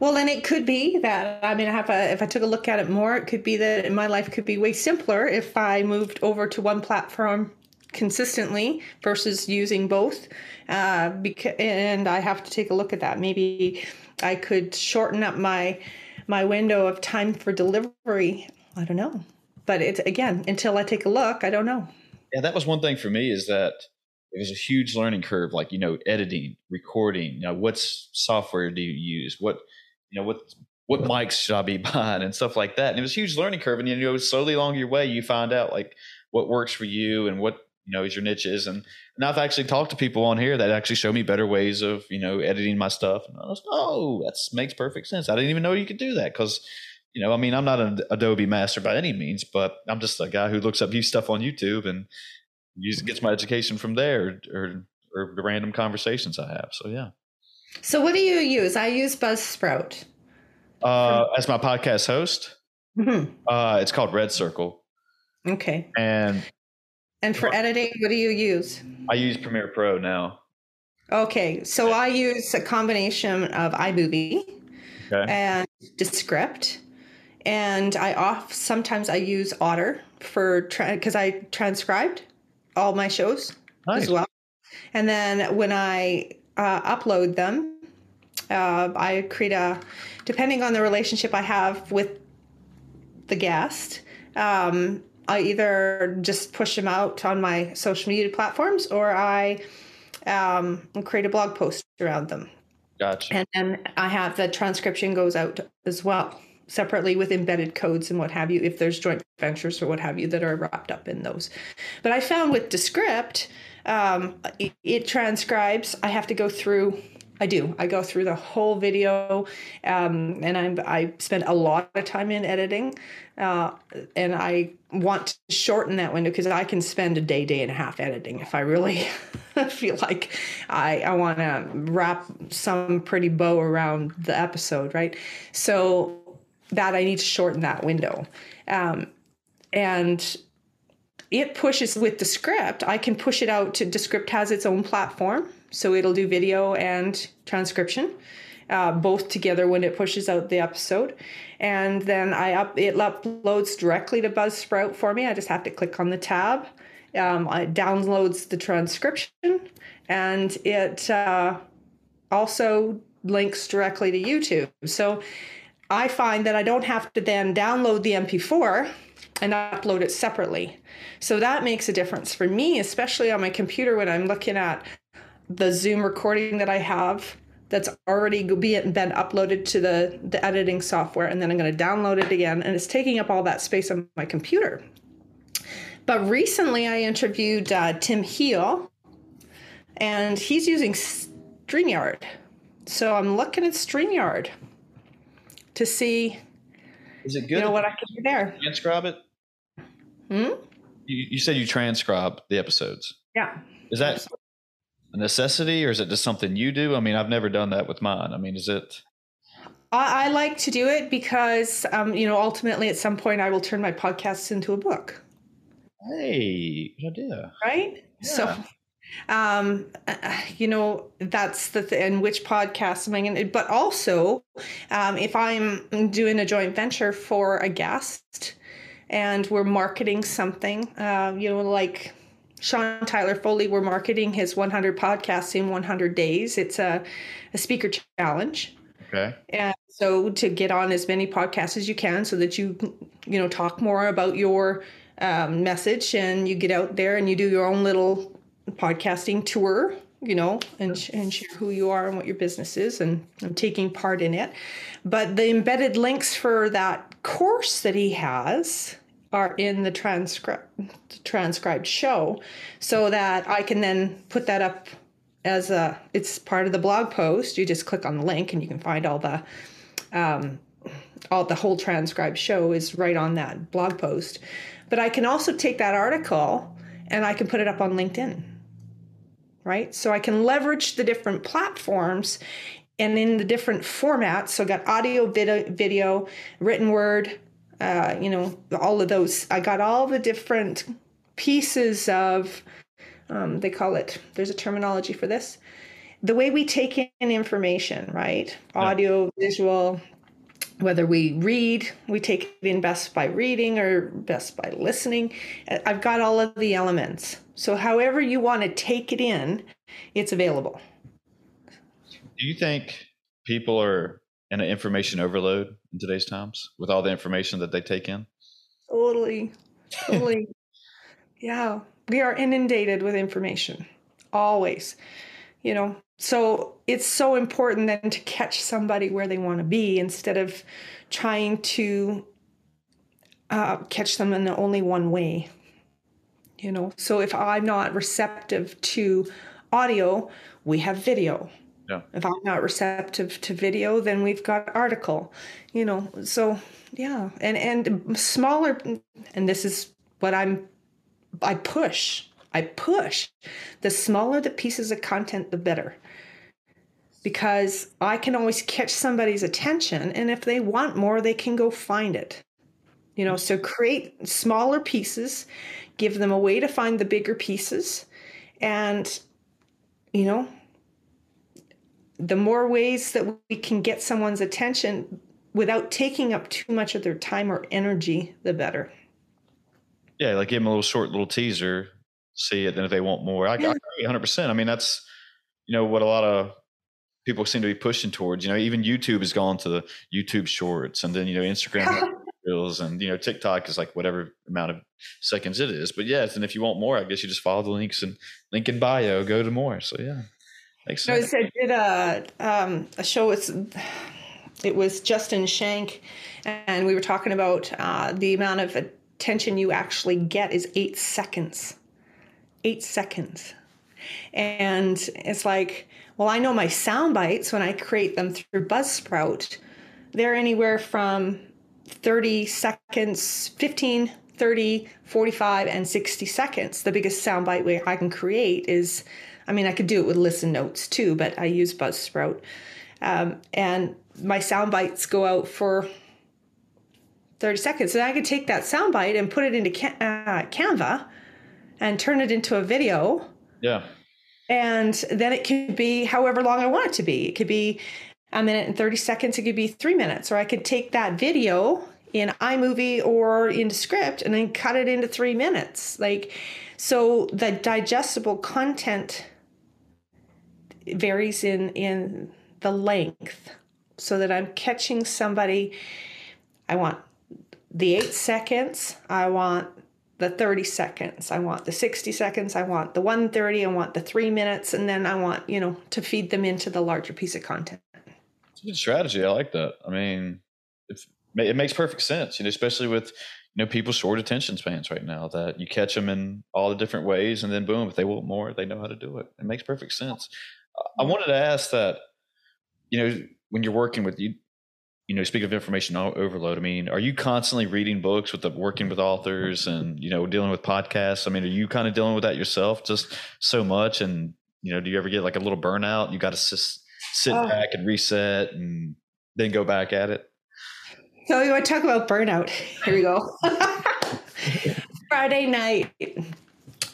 Well, and it could be that I mean, I have a, if I took a look at it more, it could be that my life could be way simpler if I moved over to one platform consistently versus using both. Uh, because, and I have to take a look at that. Maybe I could shorten up my my window of time for delivery. I don't know, but it's again until I take a look. I don't know. Yeah, that was one thing for me is that it was a huge learning curve. Like you know, editing, recording. You know, what's software do you use? What you know, what what mics should I be *laughs* buying and stuff like that. And it was a huge learning curve. And you know, slowly along your way, you find out like what works for you and what you know is your niches. And now I've actually talked to people on here that actually show me better ways of you know editing my stuff. And I was, oh, that makes perfect sense. I didn't even know you could do that because. You know, I mean, I'm not an Adobe master by any means, but I'm just a guy who looks up new stuff on YouTube and use gets my education from there or, or the random conversations I have. So yeah. So, what do you use? I use Buzzsprout. Uh, as my podcast host, hmm uh, it's called Red Circle, Okay. and And for editing, what do you use? I use Premiere Pro now. Okay, so I use a combination of iMovie Okay. and Descript, and I off sometimes I use Otter for because I transcribed all my shows Nice. as well, and then when I uh, upload them, uh, I create a depending on the relationship I have with the guest. Um, I either just push them out on my social media platforms or I um, create a blog post around them. Gotcha. And then I have the transcription goes out as well, separately with embedded codes and what have you, if there's joint ventures or what have you that are wrapped up in those. But I found with Descript, um, it, it transcribes. I have to go through. I do. I go through the whole video, um, and I'm I spend a lot of time in editing, uh, and I want to shorten that window because I can spend a day, day and a half editing if I really *laughs* feel like I I want to wrap some pretty bow around the episode, right? So that I need to shorten that window, um, and it pushes with Descript. I can push it out to Descript has its own platform, so it'll do video and transcription, uh, both together when it pushes out the episode. And then I up it uploads directly to Buzzsprout for me. I just have to click on the tab. Um, it downloads the transcription, and it uh, also links directly to YouTube. So I find that I don't have to then download the MP4 and upload it separately. So that makes a difference for me, especially on my computer when I'm looking at the Zoom recording that I have that's already been uploaded to the, the editing software, and then I'm going to download it again, and it's taking up all that space on my computer. But recently I interviewed uh, Tim Heel, and he's using StreamYard. So I'm looking at StreamYard to see Is it good? you know what I can do there. transcribe it? Hmm? You, you said you transcribe the episodes. Yeah. Is that a necessity or is it just something you do? I mean, I've never done that with mine. I mean, is it? I, I like to do it because, um, you know, ultimately at some point I will turn my podcasts into a book, Hey, good idea. right? So, um, you know, that's the th- and which podcast am I going to, but also um, if I'm doing a joint venture for a guest and we're marketing something, uh, you know, like Sean Tyler Foley, we're marketing his 100 podcasts in 100 days. It's a, a speaker challenge. Okay. And so to get on as many podcasts as you can so that you, you know, talk more about your um, message and you get out there and you do your own little podcasting tour, you know, and, and share who you are and what your business is and, and taking part in it. But the embedded links for that course that he has are in the transcript transcribed show so that I can then put that up as a it's part of the blog post. You just click on the link and you can find all the um, all the whole transcribed show is right on that blog post. But i can also take that article and i can put it up on linkedin right? So i can leverage the different platforms and in the different formats. So i got audio video, video written word uh, you know all of those. I got all the different pieces of um, they call it there's a terminology for this the way we take in information right? Audio visual whether we read we take it in best by reading or best by listening. I've got all of the elements so however you want to take it in it's available. Do you think people are in an information overload in today's times with all the information that they take in? totally *laughs* totally. Yeah we are inundated with information always. You know so it's so important then to catch somebody where they want to be instead of trying to uh, catch them in the only one way you know? So if i'm not receptive to audio we have video. Yeah. if i'm not receptive to video then we've got article you know? So yeah. And and smaller and this is what i'm i push i push. The smaller the pieces of content the better. Because i can always catch somebody's attention and if they want more they can go find it you know so create smaller pieces give them a way to find the bigger pieces and you know the more ways that we can get someone's attention without taking up too much of their time or energy the better Yeah, like give them a little short little teaser, see it, then if they want more, I, I agree 100%. I mean, that's, you know, what a lot of people seem to be pushing towards. You know, even YouTube has gone to the YouTube shorts and then, you know, Instagram *laughs* reels and, you know, TikTok is like whatever amount of seconds it is. But yes, and if you want more, I guess you just follow the links and link in bio, go to more. So yeah, makes No, sense. I did a um, a show with it was Justin Shank, and we were talking about uh, the amount of attention you actually get is eight seconds. Eight seconds, and it's like, well, I know my sound bites when I create them through Buzzsprout, they're anywhere from 30 seconds, 15, 30, 45, and 60 seconds. The biggest soundbite way I can create is, I mean, I could do it with listen notes too, but I use Buzzsprout. Um, and my sound bites go out for 30 seconds. And I could take that sound bite and put it into Can- uh, Canva and turn it into a video Yeah. and then it could be however long I want it to be. It could be a minute and 30 seconds, it could be three minutes, or I could take that video in iMovie or into script and then cut it into three minutes. Like, so the digestible content varies in in the length so that I'm catching somebody. I want the eight seconds, I want the 30 seconds, I want the 60 seconds, I want the 130, I want the three minutes, and then I want, you know, to feed them into the larger piece of content. It's a good strategy. I like that. I mean, if, it makes perfect sense, you know, especially with, you know people's short attention spans right now that you catch them in all the different ways and then boom if they want more they know how to do it it makes perfect sense i wanted to ask that you know when you're working with you you know speak of information overload i mean are you constantly reading books with the working with authors and you know dealing with podcasts i mean are you kind of dealing with that yourself just so much and you know do you ever get like a little burnout you got to sit, oh. back and reset and then go back at it so you want to talk about burnout? Here we go. *laughs* Friday night,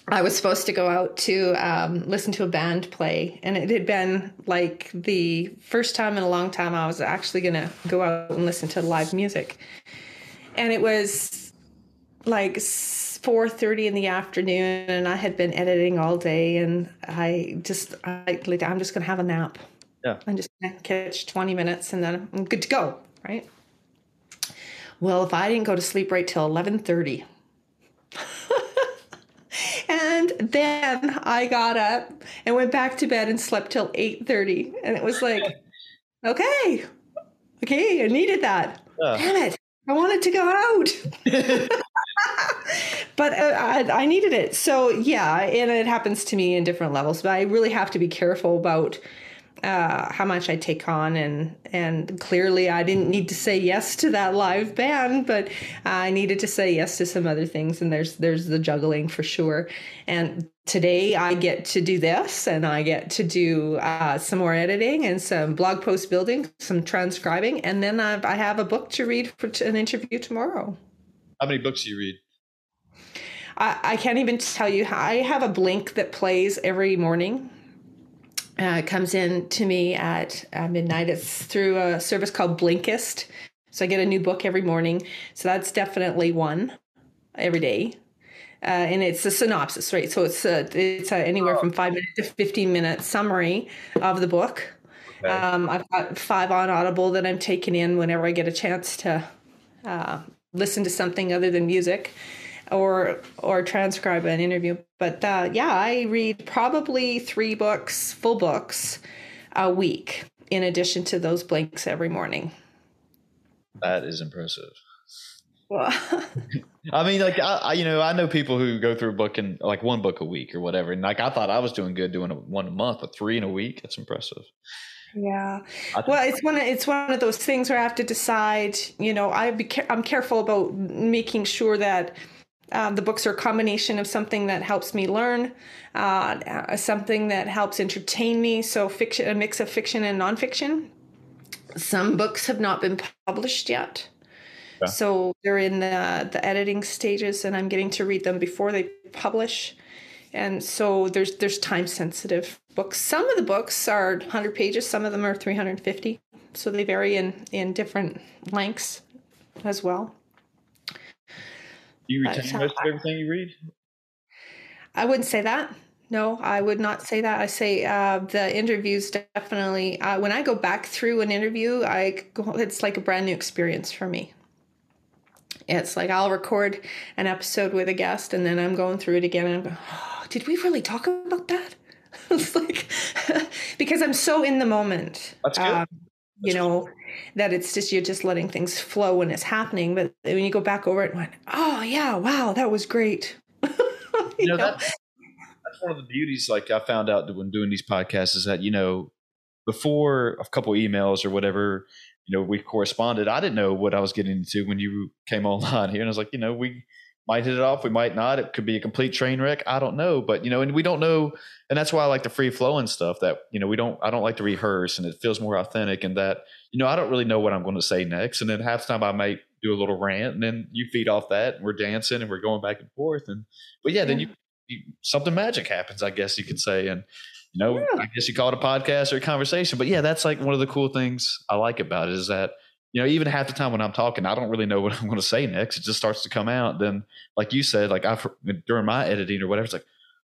I was supposed to go out to um, listen to a band play, and it had been like the first time in a long time I was actually going to go out and listen to live music. And it was like 4:30 in the afternoon, and I had been editing all day, and I just I like I'm just going to have a nap. Yeah, I'm just going to catch 20 minutes, and then I'm good to go. Right. Well, if I didn't go to sleep right till 11:30. *laughs* and then I got up and went back to bed and slept till 8:30 and it was like *laughs* okay. Okay, I needed that. Uh. Damn it. I wanted to go out. *laughs* but uh, I, I, needed it. So, yeah, and it happens to me in different levels, but I really have to be careful about uh, how much I take on, and and clearly I didn't need to say yes to that live band, but I needed to say yes to some other things, and there's there's the juggling for sure. And today I get to do this, and I get to do uh, some more editing and some blog post building, some transcribing, and then I've, I have a book to read for t- an interview tomorrow. How many books do you read? I, I can't even tell you. How, I have a blink that plays every morning uh, comes in to me at uh, midnight. It's through a service called Blinkist. So I get a new book every morning. So that's definitely one every day. Uh, and it's a synopsis, right? So it's a, it's a anywhere from five minute to 15 minute summary of the book. Okay. Um, I've got five on Audible that I'm taking in whenever I get a chance to uh, listen to something other than music or or transcribe an interview. But uh, yeah, I read probably three books, full books, a week, in addition to those blinks every morning. That is impressive. Well, *laughs* I mean, like I, I, you know, I know people who go through a book in like one book a week or whatever, and like I thought I was doing good doing a, one a month, but three in a week, that's impressive. Yeah. Well, it's one of, it's one of those things where I have to decide. You know, I be I'm careful about making sure that uh, the books are a combination of something that helps me learn, uh, something that helps entertain me. So fiction, a mix of fiction and nonfiction. Some books have not been published yet, yeah. so they're in the the editing stages, and I'm getting to read them before they publish. And so there's there's time sensitive books. Some of the books are 100 pages, some of them are 350, so they vary in in different lengths as well you retain most of everything you read? I wouldn't say that. No, I would not say that. I say uh, the interviews definitely. Uh, when I go back through an interview, I go, it's like a brand new experience for me. It's like I'll record an episode with a guest, and then I'm going through it again, and I'm going, oh, "Did we really talk about that?" *laughs* it's like *laughs* because I'm so in the moment. That's good. Um, you know that it's just you're just letting things flow when it's happening. But when you go back over it and went oh yeah wow that was great. You, *laughs* you know, know? That, that's one of the beauties like i found out when doing these podcasts is that you know before a couple emails or whatever you know we corresponded i didn't know what i was getting into when you came *laughs* online here. And i was like you know we might hit it off we might not it could be a complete train wreck i don't know but you know and we don't know and that's why i like the free flowing stuff that you know we don't i don't like to rehearse and it feels more authentic and that you know i don't really know what i'm going to say next and then half the time i might do a little rant and then you feed off that and we're dancing and we're going back and forth and but yeah, yeah. then you, you, something magic happens i guess you could say and you know yeah. i guess you call it a podcast or a conversation but yeah that's like one of the cool things i like about it is that you know, even half the time when I'm talking, I don't really know what *laughs* I'm going to say next. It just starts to come out. Then, like you said, like I've during my editing or whatever, it's like,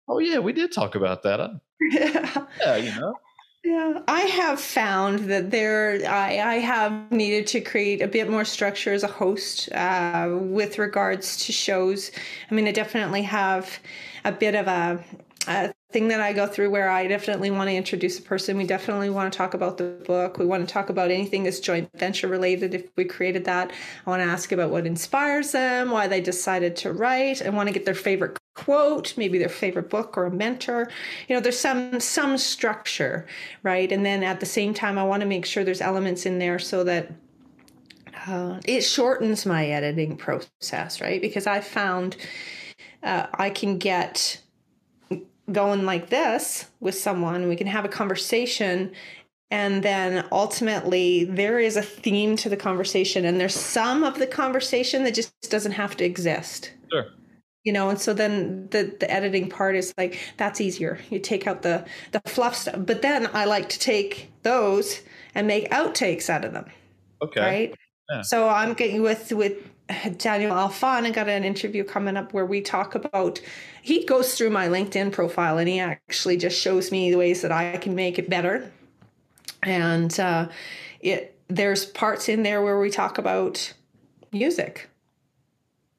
oh yeah, we did talk about that. I, *laughs* yeah. yeah, you know. Yeah, I have found that there, I, I have needed to create a bit more structure as a host uh, with regards to shows. I mean, I definitely have a bit of a, a thing that I go through where I definitely want to introduce a person. We definitely want to talk about the book. We want to talk about anything that's joint venture related if we created that. I want to ask about what inspires them, why they decided to write. I want to get their favorite quote, maybe their favorite book or a mentor. You know, there's some some structure, right? And then at the same time I want to make sure there's elements in there so that uh, it shortens my editing process, right? Because I found uh, I can get going like this with someone, we can have a conversation, and then ultimately there is a theme to the conversation, and there's some of the conversation that just doesn't have to exist. Sure. You know, and so then the the editing part is like that's easier. You take out the the fluff stuff, but then I like to take those and make outtakes out of them. Okay. Right. Yeah. So I'm getting with with Daniel Alfon. I got an interview coming up where we talk about. He goes through my LinkedIn profile and he actually just shows me the ways that I can make it better. And uh, it there's parts in there where we talk about music.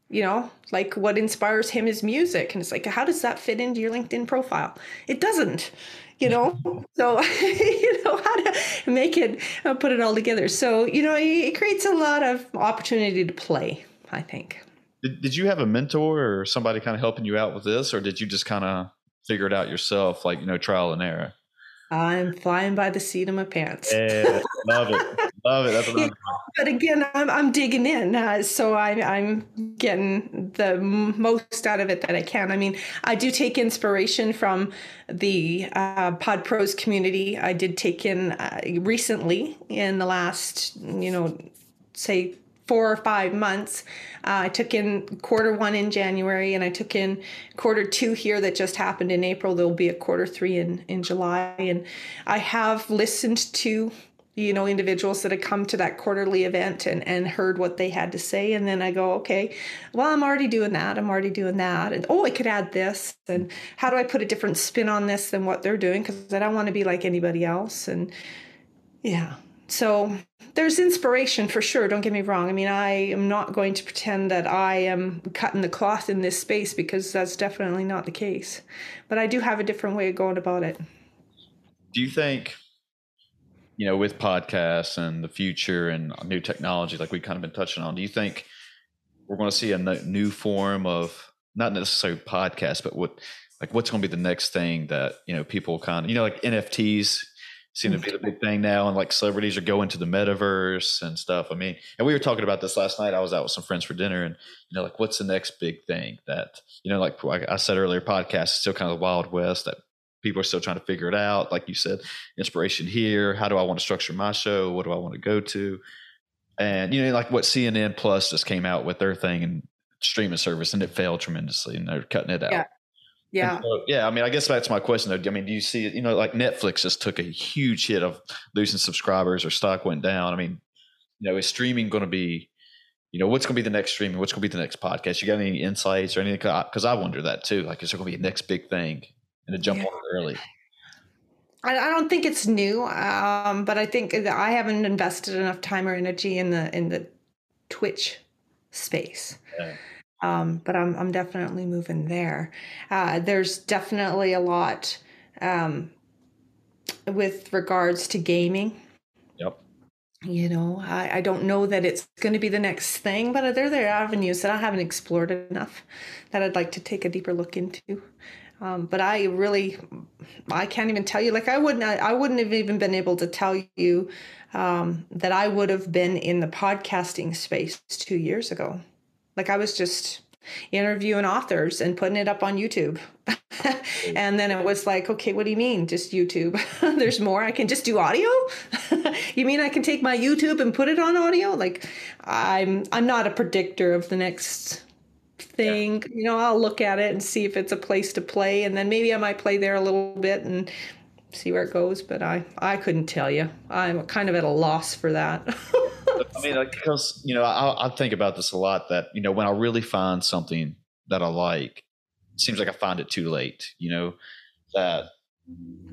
You know, like what inspires him is music, and it's like, how does that fit into your LinkedIn profile? It doesn't you know? So *laughs* you know how to make it uh, put it all together. So you know it creates a lot of opportunity to play i think. Did, did you have a mentor or somebody kind of helping you out with this or did you just kind of figure it out yourself like you know trial and error I'm flying by the seat of my pants. Yeah, love it, love it. That's what *laughs* I'm but again, I'm I'm digging in, uh, so I'm I'm getting the most out of it that I can. I mean, I do take inspiration from the uh, Pod Pros community. I did take in uh, recently in the last, you know, say four or five months. Uh, I took in quarter one in January and I took in quarter two here that just happened in April. There'll be a quarter three in, in July. And I have listened to you know individuals that had come to that quarterly event and, and heard what they had to say. And then i go okay well i'm already doing that. I'm already doing that. And oh i could add this. And how do i put a different spin on this than what they're doing? Because i don't want to be like anybody else. And yeah so there's inspiration for sure don't get me wrong. I mean i am not going to pretend that i am cutting the cloth in this space because that's definitely not the case. But i do have a different way of going about it. Do you think you know with podcasts and the future and new technology like we kind of been touching on do you think we're going to see a new form of not necessarily podcast but what like what's going to be the next thing that you know people kind of you know like nfts seem to be the big thing now and like celebrities are going to the metaverse and stuff. I mean and we were talking about this last night. I was out with some friends for dinner and you know like what's the next big thing that you know like i said earlier podcast is still kind of the wild west that people are still trying to figure it out. Like you said inspiration here. How do i want to structure my show? What do i want to go to? And you know like what cnn plus just came out with their thing and streaming service and it failed tremendously and they're cutting it out. Yeah yeah. So, yeah. I mean, I guess that's my question though. I mean, do you see it? You know, like Netflix just took a huge hit of losing subscribers or stock went down. I mean, you know, is streaming going to be, you know, what's going to be the next streaming? What's going to be the next podcast? You got any insights or anything? Because I wonder that too. Like, is there going to be a next big thing and to jump yeah. on it early? I, I don't think it's new, um, but I think I haven't invested enough time or energy in the in the Twitch space. Yeah. Um, but I'm I'm definitely moving there. Uh, there's definitely a lot um, with regards to gaming. Yep. You know, I, I don't know that it's going to be the next thing, but there there are avenues that I haven't explored enough that I'd like to take a deeper look into. Um, but I really, I can't even tell you. Like I wouldn't, I wouldn't have even been able to tell you um, that I would have been in the podcasting space two years ago. Like I was just interviewing authors and putting it up on YouTube. *laughs* and then it was like, okay, what do you mean just YouTube? *laughs* There's more. I can just do audio? *laughs* you mean I can take my YouTube and put it on audio? Like I'm I'm not a predictor of the next thing. Yeah. You know, I'll look at it and see if it's a place to play and then maybe I might play there a little bit and see where it goes, but I I couldn't tell you. I'm kind of at a loss for that. I mean, like, because you know, I, I think about this a lot. That you know, when I really find something that I like, it seems like I find it too late. You know, that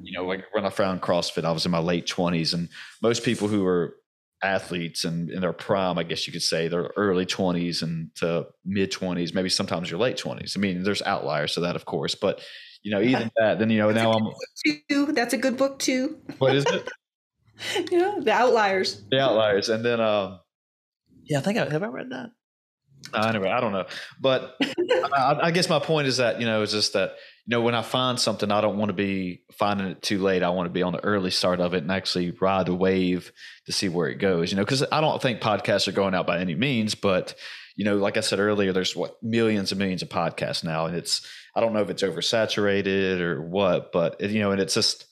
you know, like when I found CrossFit, I was in my late twenties, and most people who are athletes and in their prime, I guess you could say, their early twenties and to mid twenties, maybe sometimes your late twenties. I mean, there's outliers to that, of course, but you know, even *laughs* that, then you know, now I'm. Too. That's a good book too. What is it? *laughs* *laughs* yeah, the outliers. The outliers, and then um, yeah, I think I have I read that. Uh, anyway, I don't know, but *laughs* I, I, guess my point is that you know, it's just that you know, when I find something, I don't want to be finding it too late. I want to be on the early start of it and actually ride the wave to see where it goes. You know, because I don't think podcasts are going out by any means, but you know, like I said earlier, there's what millions and millions of podcasts now, and it's I don't know if it's oversaturated or what, but it, you know, and it's just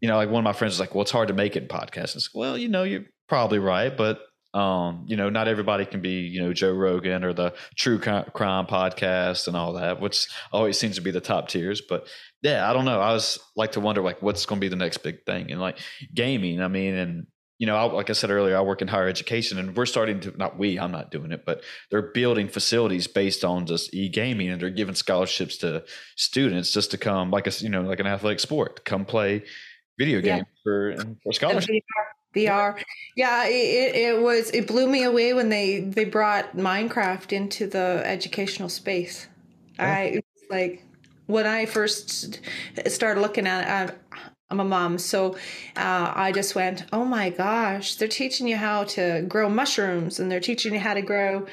you know, like one of my friends is like, well, it's hard to make it in podcasts. Like, well, you know, you're probably right, but um, you know, not everybody can be, you know, Joe Rogan or the True Crime podcast and all that, which always seems to be the top tiers. But yeah, I don't know. I was like to wonder like what's going to be the next big thing and like gaming. I mean, and you know, I, like I said earlier, I work in higher education, and we're starting to not we, I'm not doing it, but they're building facilities based on just e gaming, and they're giving scholarships to students just to come, like a you know, like an athletic sport, come play video game yeah. for for scholarship. VR. Yeah, it, it was it blew me away when they they brought Minecraft into the educational space. Yeah. I like when I first started looking at it, I'm a mom, so uh, I just went, "Oh my gosh, they're teaching you how to grow mushrooms, and they're teaching you how to grow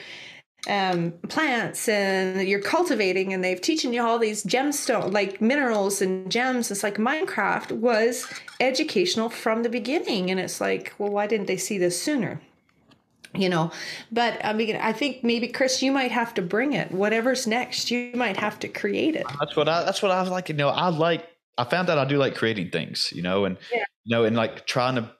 um, plants and you're cultivating and they've teaching you all these gemstone like minerals and gems. It's like minecraft was educational from the beginning and it's like well why didn't they see this sooner? You know but i mean i think maybe chris you might have to bring it. Whatever's next you might have to create it. That's what i that's what i was like you know i like i found out i do like creating things you know and yeah. you know and like trying to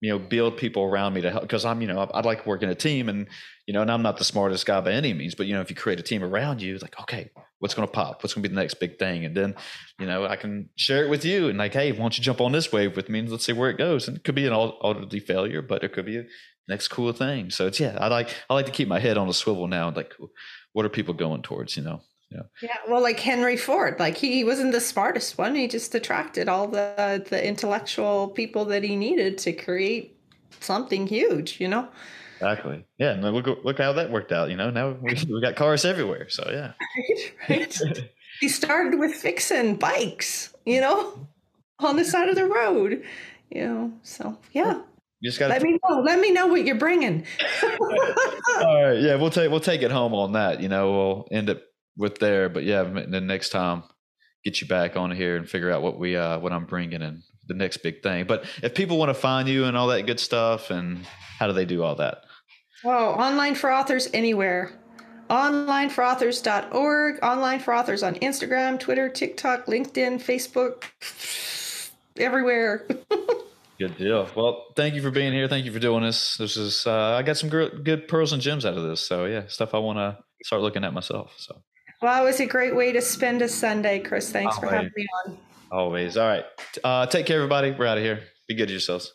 you know build people around me to help because i'm you know i'd like working a team and you know and i'm not the smartest guy by any means but you know if you create a team around you like okay what's going to pop? What's going to be the next big thing? And then you know i can share it with you and like hey why don't you jump on this wave with me and let's see where it goes? And it could be an utterly failure but it could be a next cool thing. So it's yeah i like i like to keep my head on a swivel now and like what are people going towards you know? Yeah. yeah well like henry ford like he wasn't the smartest one he just attracted all the the intellectual people that he needed to create something huge you know exactly yeah and look look how that worked out you know now we, we got cars everywhere so yeah *laughs* right, right. he started with fixing bikes you know on the side of the road you know so yeah you just got let me know. Let me know what you're bringing. *laughs* All right, yeah, we'll take we'll take it home on that. You know, we'll end up with there. But yeah, then next time, get you back on here and figure out what we uh what I'm bringing and the next big thing. But if people want to find you and all that good stuff, and how do they do all that? Oh, online for authors anywhere. Onlineforauthors.org, online for authors on Instagram, Twitter, TikTok, LinkedIn, Facebook, everywhere. *laughs* good deal. Well, thank you for being here. Thank you for doing this. This is uh, I got some good, good pearls and gems out of this. So yeah, stuff I want to start looking at myself. So. Well, it was a great way to spend a Sunday, Chris. Thanks Always. for having me on. Always. All right. Uh, take care, everybody. We're out of here. Be good to yourselves.